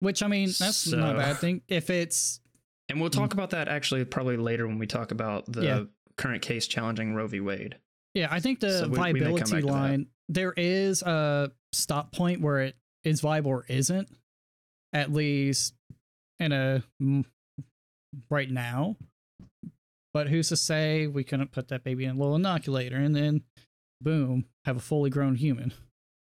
which I mean that's not a bad So- thing if it's And we'll mm. talk about that actually probably later when we talk about the Yeah. current case challenging Roe v. Wade. Yeah, I think the So we- we viability back line there is a stop point where it is viable or isn't, at least in a right now. But who's to say we couldn't put that baby in a little inoculator and then boom, have a fully grown human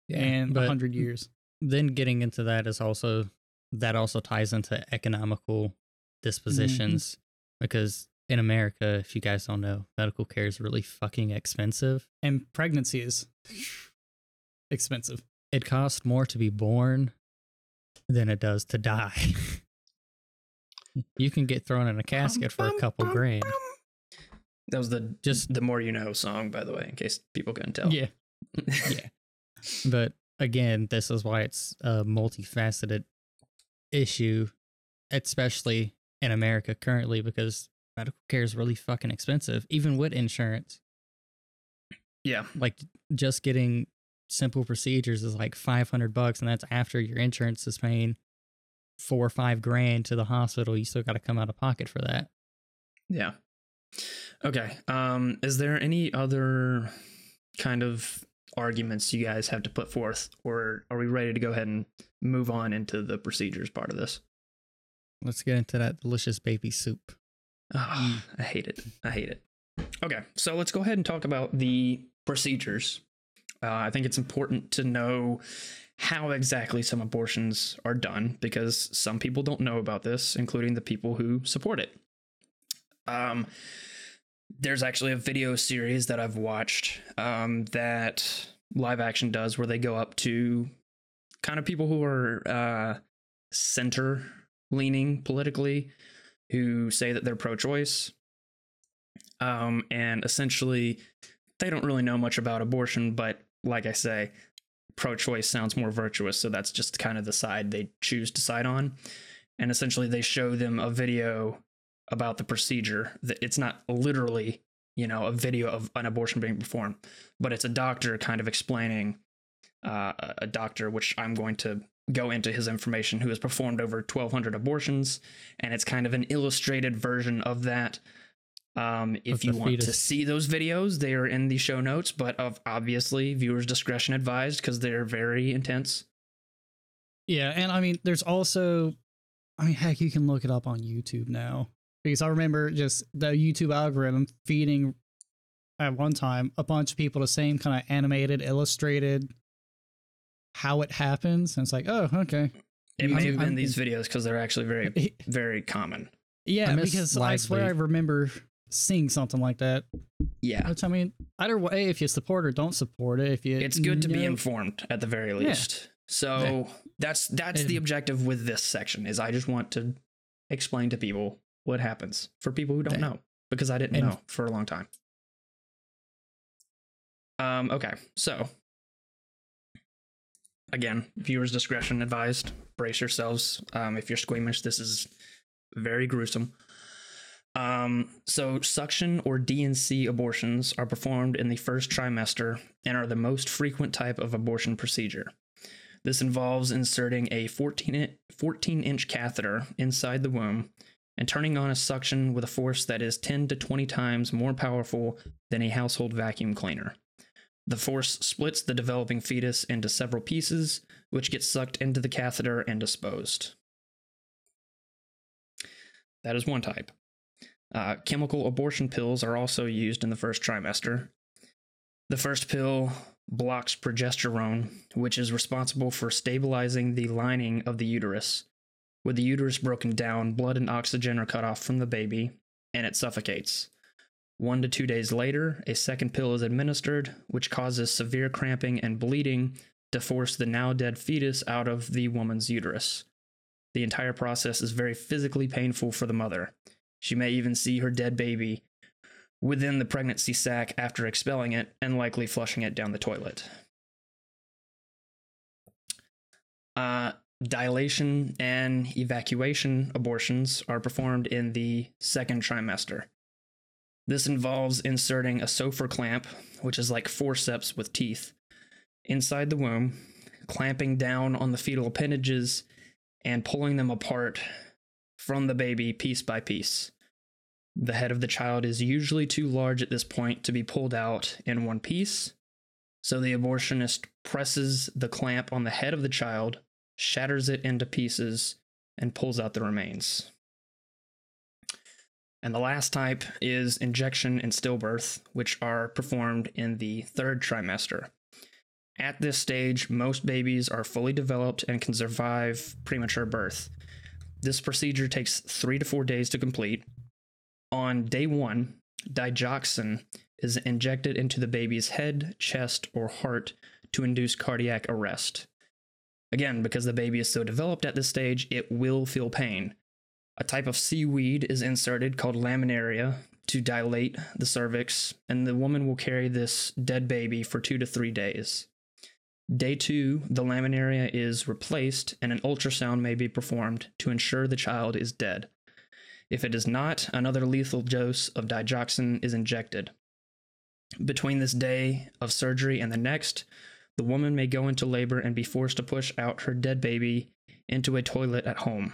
in a hundred years? Then getting into that is also that also ties into economical dispositions mm-hmm. because in America, if you guys don't know, medical care is really fucking expensive. And pregnancy is expensive. It costs more to be born than it does to die. you can get thrown in a casket for a couple grand. That was the Just the more you know song, by the way, in case people couldn't tell. yeah, yeah. But again, this is why it's a multifaceted issue, especially in America currently, because medical care is really fucking expensive, even with insurance. yeah, Like just getting simple procedures is like five hundred bucks, and that's after your insurance is paying four or five grand to the hospital. You still got to come out of pocket for that. yeah. Okay. Um, is there any other kind of arguments you guys have to put forth, or are we ready to go ahead and move on into the procedures part of this? Let's get into that delicious baby soup. Ah, I hate it. I hate it. Okay, so let's go ahead and talk about the procedures. Uh, I think it's important to know how exactly some abortions are done because some people don't know about this, including the people who support it. Um, there's actually a video series that I've watched um, that Live Action does where they go up to kind of people who are uh, center leaning politically who say that they're pro choice. Um, and essentially, they don't really know much about abortion, but like I say, pro choice sounds more virtuous. So that's just kind of the side they choose to side on. And essentially, they show them a video about the procedure. That It's not literally, you know, a video of an abortion being performed, but it's a doctor kind of explaining uh, a doctor, which I'm going to go into his information, who has performed over 1,200 abortions, and it's kind of an illustrated version of that. Um, if you the want to see those videos, they are in the show notes, but of obviously viewers' discretion advised because they're very intense. Yeah, and I mean, there's also, I mean, heck, you can look it up on YouTube now because I remember just the YouTube algorithm feeding at one time a bunch of people the same kind of animated, illustrated how it happens, and it's like, oh, okay, It You- may I'm- have been I'm- these videos because they're actually very, very common. yeah, I because I swear I remember seeing something like that. Yeah, Which I mean, either way, if you support or don't support it, if you, it's good to be informed at the very least. Yeah. So that's that's the objective with this section is I just want to explain to people what happens for people who don't Yeah. know because I didn't And- know for a long time. Um okay. So again, viewers discretion advised. Brace yourselves. Um if you're squeamish, this is very gruesome. Um, so suction or D&C abortions are performed in the first trimester and are the most frequent type of abortion procedure. This involves inserting a 14, 14 inch catheter inside the womb and turning on a suction with a force that is 10 to 20 times more powerful than a household vacuum cleaner. The force splits the developing fetus into several pieces, which get sucked into the catheter and disposed. That is one type. Uh, chemical abortion pills are also used in the first trimester. The first pill blocks progesterone, which is responsible for stabilizing the lining of the uterus. With the uterus broken down, blood and oxygen are cut off from the baby, and it suffocates. One to two days later, a second pill is administered, which causes severe cramping and bleeding to force the now dead fetus out of the woman's uterus. The entire process is very physically painful for the mother. She may even see her dead baby within the pregnancy sac after expelling it and likely flushing it down the toilet. Uh, dilation and evacuation abortions are performed in the second trimester. This involves inserting a Sopher clamp, which is like forceps with teeth, inside the womb, clamping down on the fetal appendages, and pulling them apart from the baby piece by piece. The head of the child is usually too large at this point to be pulled out in one piece, so the abortionist presses the clamp on the head of the child, shatters it into pieces, and pulls out the remains. And the last type is injection and stillbirth, which are performed in the third trimester. At this stage, most babies are fully developed and can survive premature birth. This procedure takes three to four days to complete. On day one, digoxin is injected into the baby's head, chest, or heart to induce cardiac arrest. Again, because the baby is so developed at this stage, it will feel pain. A type of seaweed is inserted called laminaria to dilate the cervix, and the woman will carry this dead baby for two to three days. Day two, the laminaria is replaced and an ultrasound may be performed to ensure the child is dead. If it is not, another lethal dose of digoxin is injected. Between this day of surgery and the next, the woman may go into labor and be forced to push out her dead baby into a toilet at home.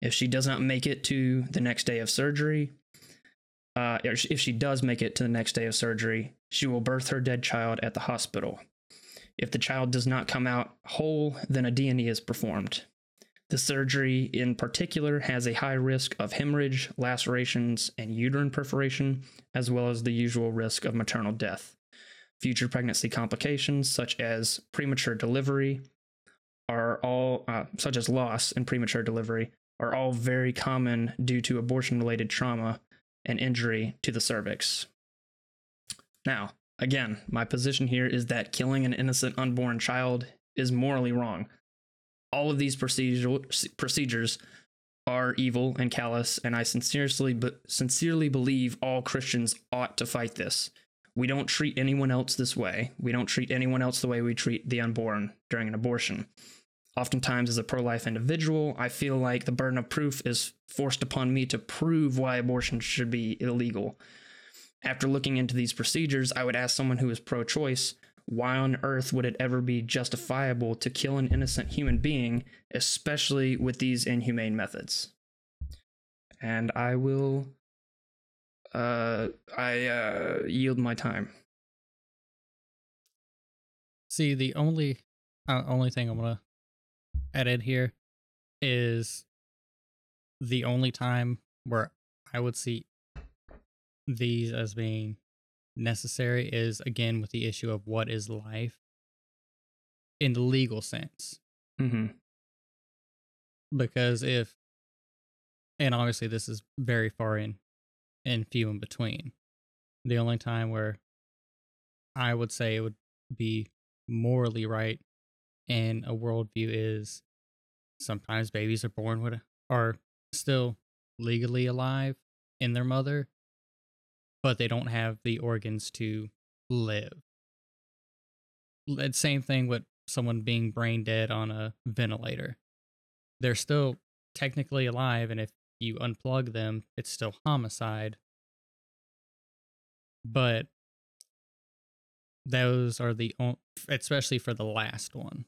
If she does not make it to the next day of surgery, uh, if she does make it to the next day of surgery, she will birth her dead child at the hospital. If the child does not come out whole, then a D&E is performed. The surgery in particular has a high risk of hemorrhage, lacerations, and uterine perforation, as well as the usual risk of maternal death. Future pregnancy complications, such as premature delivery, are all, uh, such as loss and premature delivery, are all very common due to abortion related trauma and injury to the cervix. Now, again, my position here is that killing an innocent unborn child is morally wrong. All of these procedures are evil and callous, and I sincerely, sincerely believe all Christians ought to fight this. We don't treat anyone else this way. We don't treat anyone else the way we treat the unborn during an abortion. Oftentimes, as a pro life individual, I feel like the burden of proof is forced upon me to prove why abortion should be illegal. After looking into these procedures, I would ask someone who is pro choice, why on earth would it ever be justifiable to kill an innocent human being, especially with these inhumane methods? And I will uh I uh yield my time. See, the only uh, only thing I'm gonna edit here is the only time where I would see these as being necessary is again with the issue of what is life in the legal sense. Mm-hmm. Because if, and obviously this is very far in and few in between. The only time where I would say it would be morally right in a worldview is sometimes babies are born with are still legally alive in their mother, but they don't have the organs to live. That same thing with someone being brain dead on a ventilator. They're still technically alive, and if you unplug them, it's still homicide. But those are the only, especially for the last one.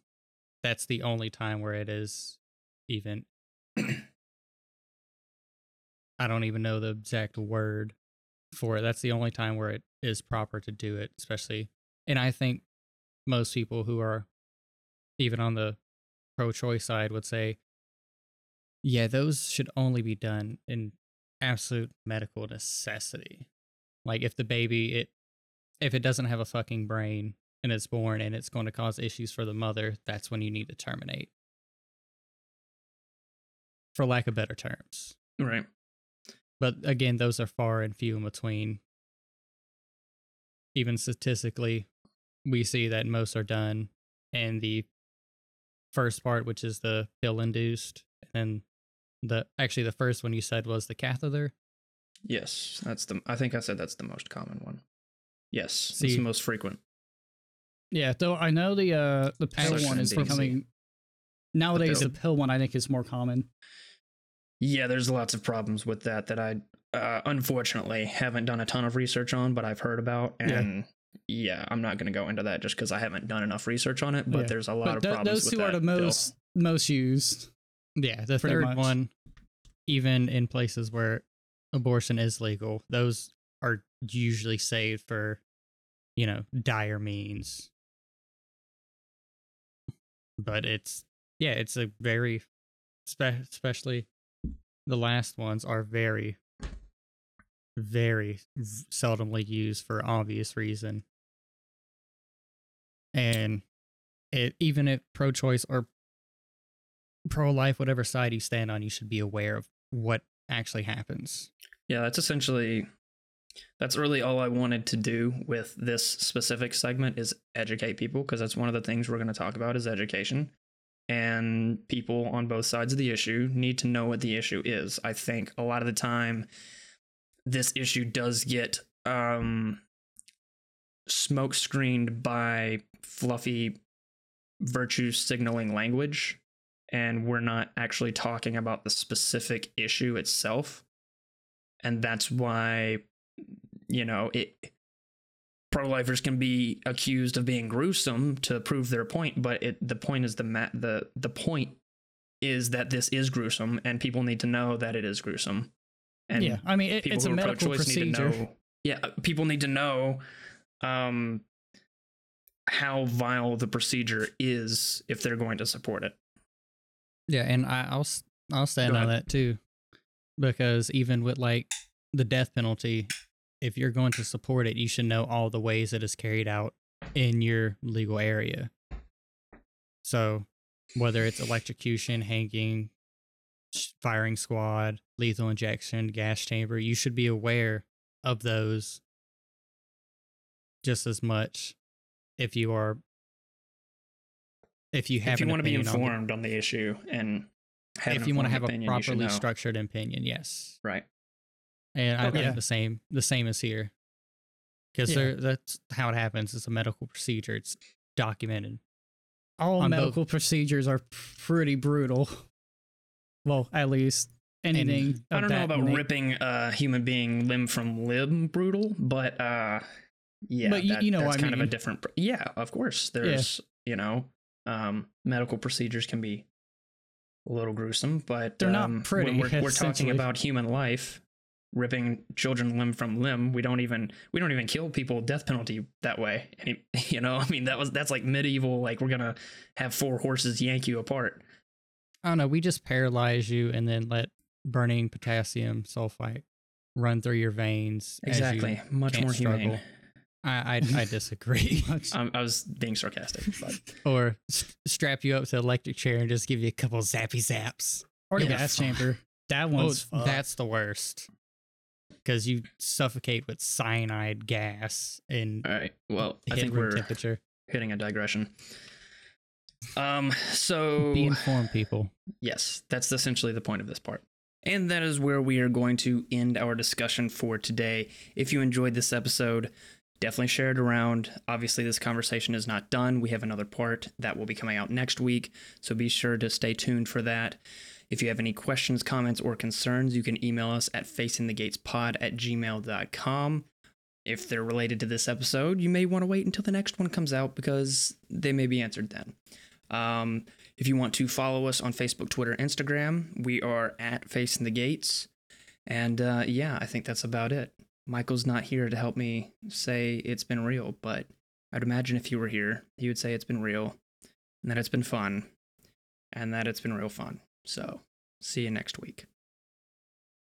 That's the only time where it is even I don't even know the exact word for it. That's the only time where it is proper to do it, especially. And I think most people who are even on the pro choice side would say, yeah, those should only be done in absolute medical necessity. Like if the baby, it, if it doesn't have a fucking brain and it's born and it's going to cause issues for the mother, that's when you need to terminate. For lack of better terms. Right. But again, those are far and few in between. Even statistically, we see that most are done in the first part, which is the pill induced, and the actually the first one you said was the catheter. Yes, that's the. I think I said that's the most common one. Yes, See, it's the most frequent. Yeah, though I know the uh the pill one is becoming nowadays. The pill. the pill one I think is more common. Yeah, there's lots of problems with that that I uh, unfortunately haven't done a ton of research on, but I've heard about. And yeah, yeah I'm not going to go into that just because I haven't done enough research on it. But yeah. there's a lot but of th- problems. Those two are the most most used. Yeah, the third much. one, even in places where abortion is legal, those are usually saved for, you know, dire means. But it's yeah, it's a very, spe- especially the last ones are very very seldomly used for obvious reason. And it even if pro-choice or pro-life whatever side you stand on you should be aware of what actually happens. Yeah that's essentially that's really all i wanted to do with this specific segment is educate people because that's one of the things we're going to talk about is education and people on both sides of the issue need to know what the issue is. I think a lot of the time this issue does get um smoke screened by fluffy virtue signaling language and we're not actually talking about the specific issue itself and that's why you know it pro-lifers can be accused of being gruesome to prove their point but it the point is the ma- the the point is that this is gruesome and people need to know that it is gruesome. And yeah, I mean, it, people it's a are medical pro-choice need to procedure. know yeah people need to know um how vile the procedure is if they're going to support it. Yeah, and I, I'll I'll stand on that too, because even with like the death penalty, if you're going to support it, you should know all the ways it is carried out in your legal area. So, whether it's electrocution, hanging, firing squad, lethal injection, gas chamber, you should be aware of those just as much if you are if you have if you want to be opinion on the- informed on the issue and have if you want to have informed a opinion, you should properly structured opinion, yes. right And I Okay. think the same the same is here. Because Yeah. there that's how it happens. It's a medical procedure. It's documented. All on both- medical procedures are pretty brutal. Well, at least anything. I don't know about na- ripping a human being limb from limb brutal, but uh yeah, But you- that- you know that's what I kind of a different pr- yeah, of course. There's you know, um medical procedures can be a little gruesome, but They're not um, pretty, When we're, we're talking about human life, ripping children limb from limb, we don't even we don't even kill people death penalty that way. Any, you know, I mean that was that's like medieval. Like we're gonna have four horses yank you apart. I don't know. We just paralyze you and then let burning potassium sulfite run through your veins. as you Exactly, much can't more humane. struggle. I, I I disagree. Much- Um, I was being sarcastic, but or s- strap you up to an electric chair and just give you a couple zappy zaps. or the yeah, gas chamber. That Oh, one's fucked. that's the worst. Because you suffocate with cyanide gas and all right. Well, I think we're temperature. hitting a digression. Um. So Be informed, people. Yes, that's essentially the point of this part. And that is where we are going to end our discussion for today. If you enjoyed this episode, definitely share it around. Obviously, this conversation is not done. We have another part that will be coming out next week, so be sure to stay tuned for that. If you have any questions, comments, or concerns, you can email us at facingthegatespod at gmail.com. If they're related to this episode, you may want to wait until the next one comes out because they may be answered then. Um, if you want to follow us on Facebook, Twitter, Instagram, we are at Facing the Gates. And uh, yeah, I think that's about it. Michael's not here to help me say it's been real, but I'd imagine if he were here, he would say it's been real and that it's been fun and that it's been real fun. So see you next week.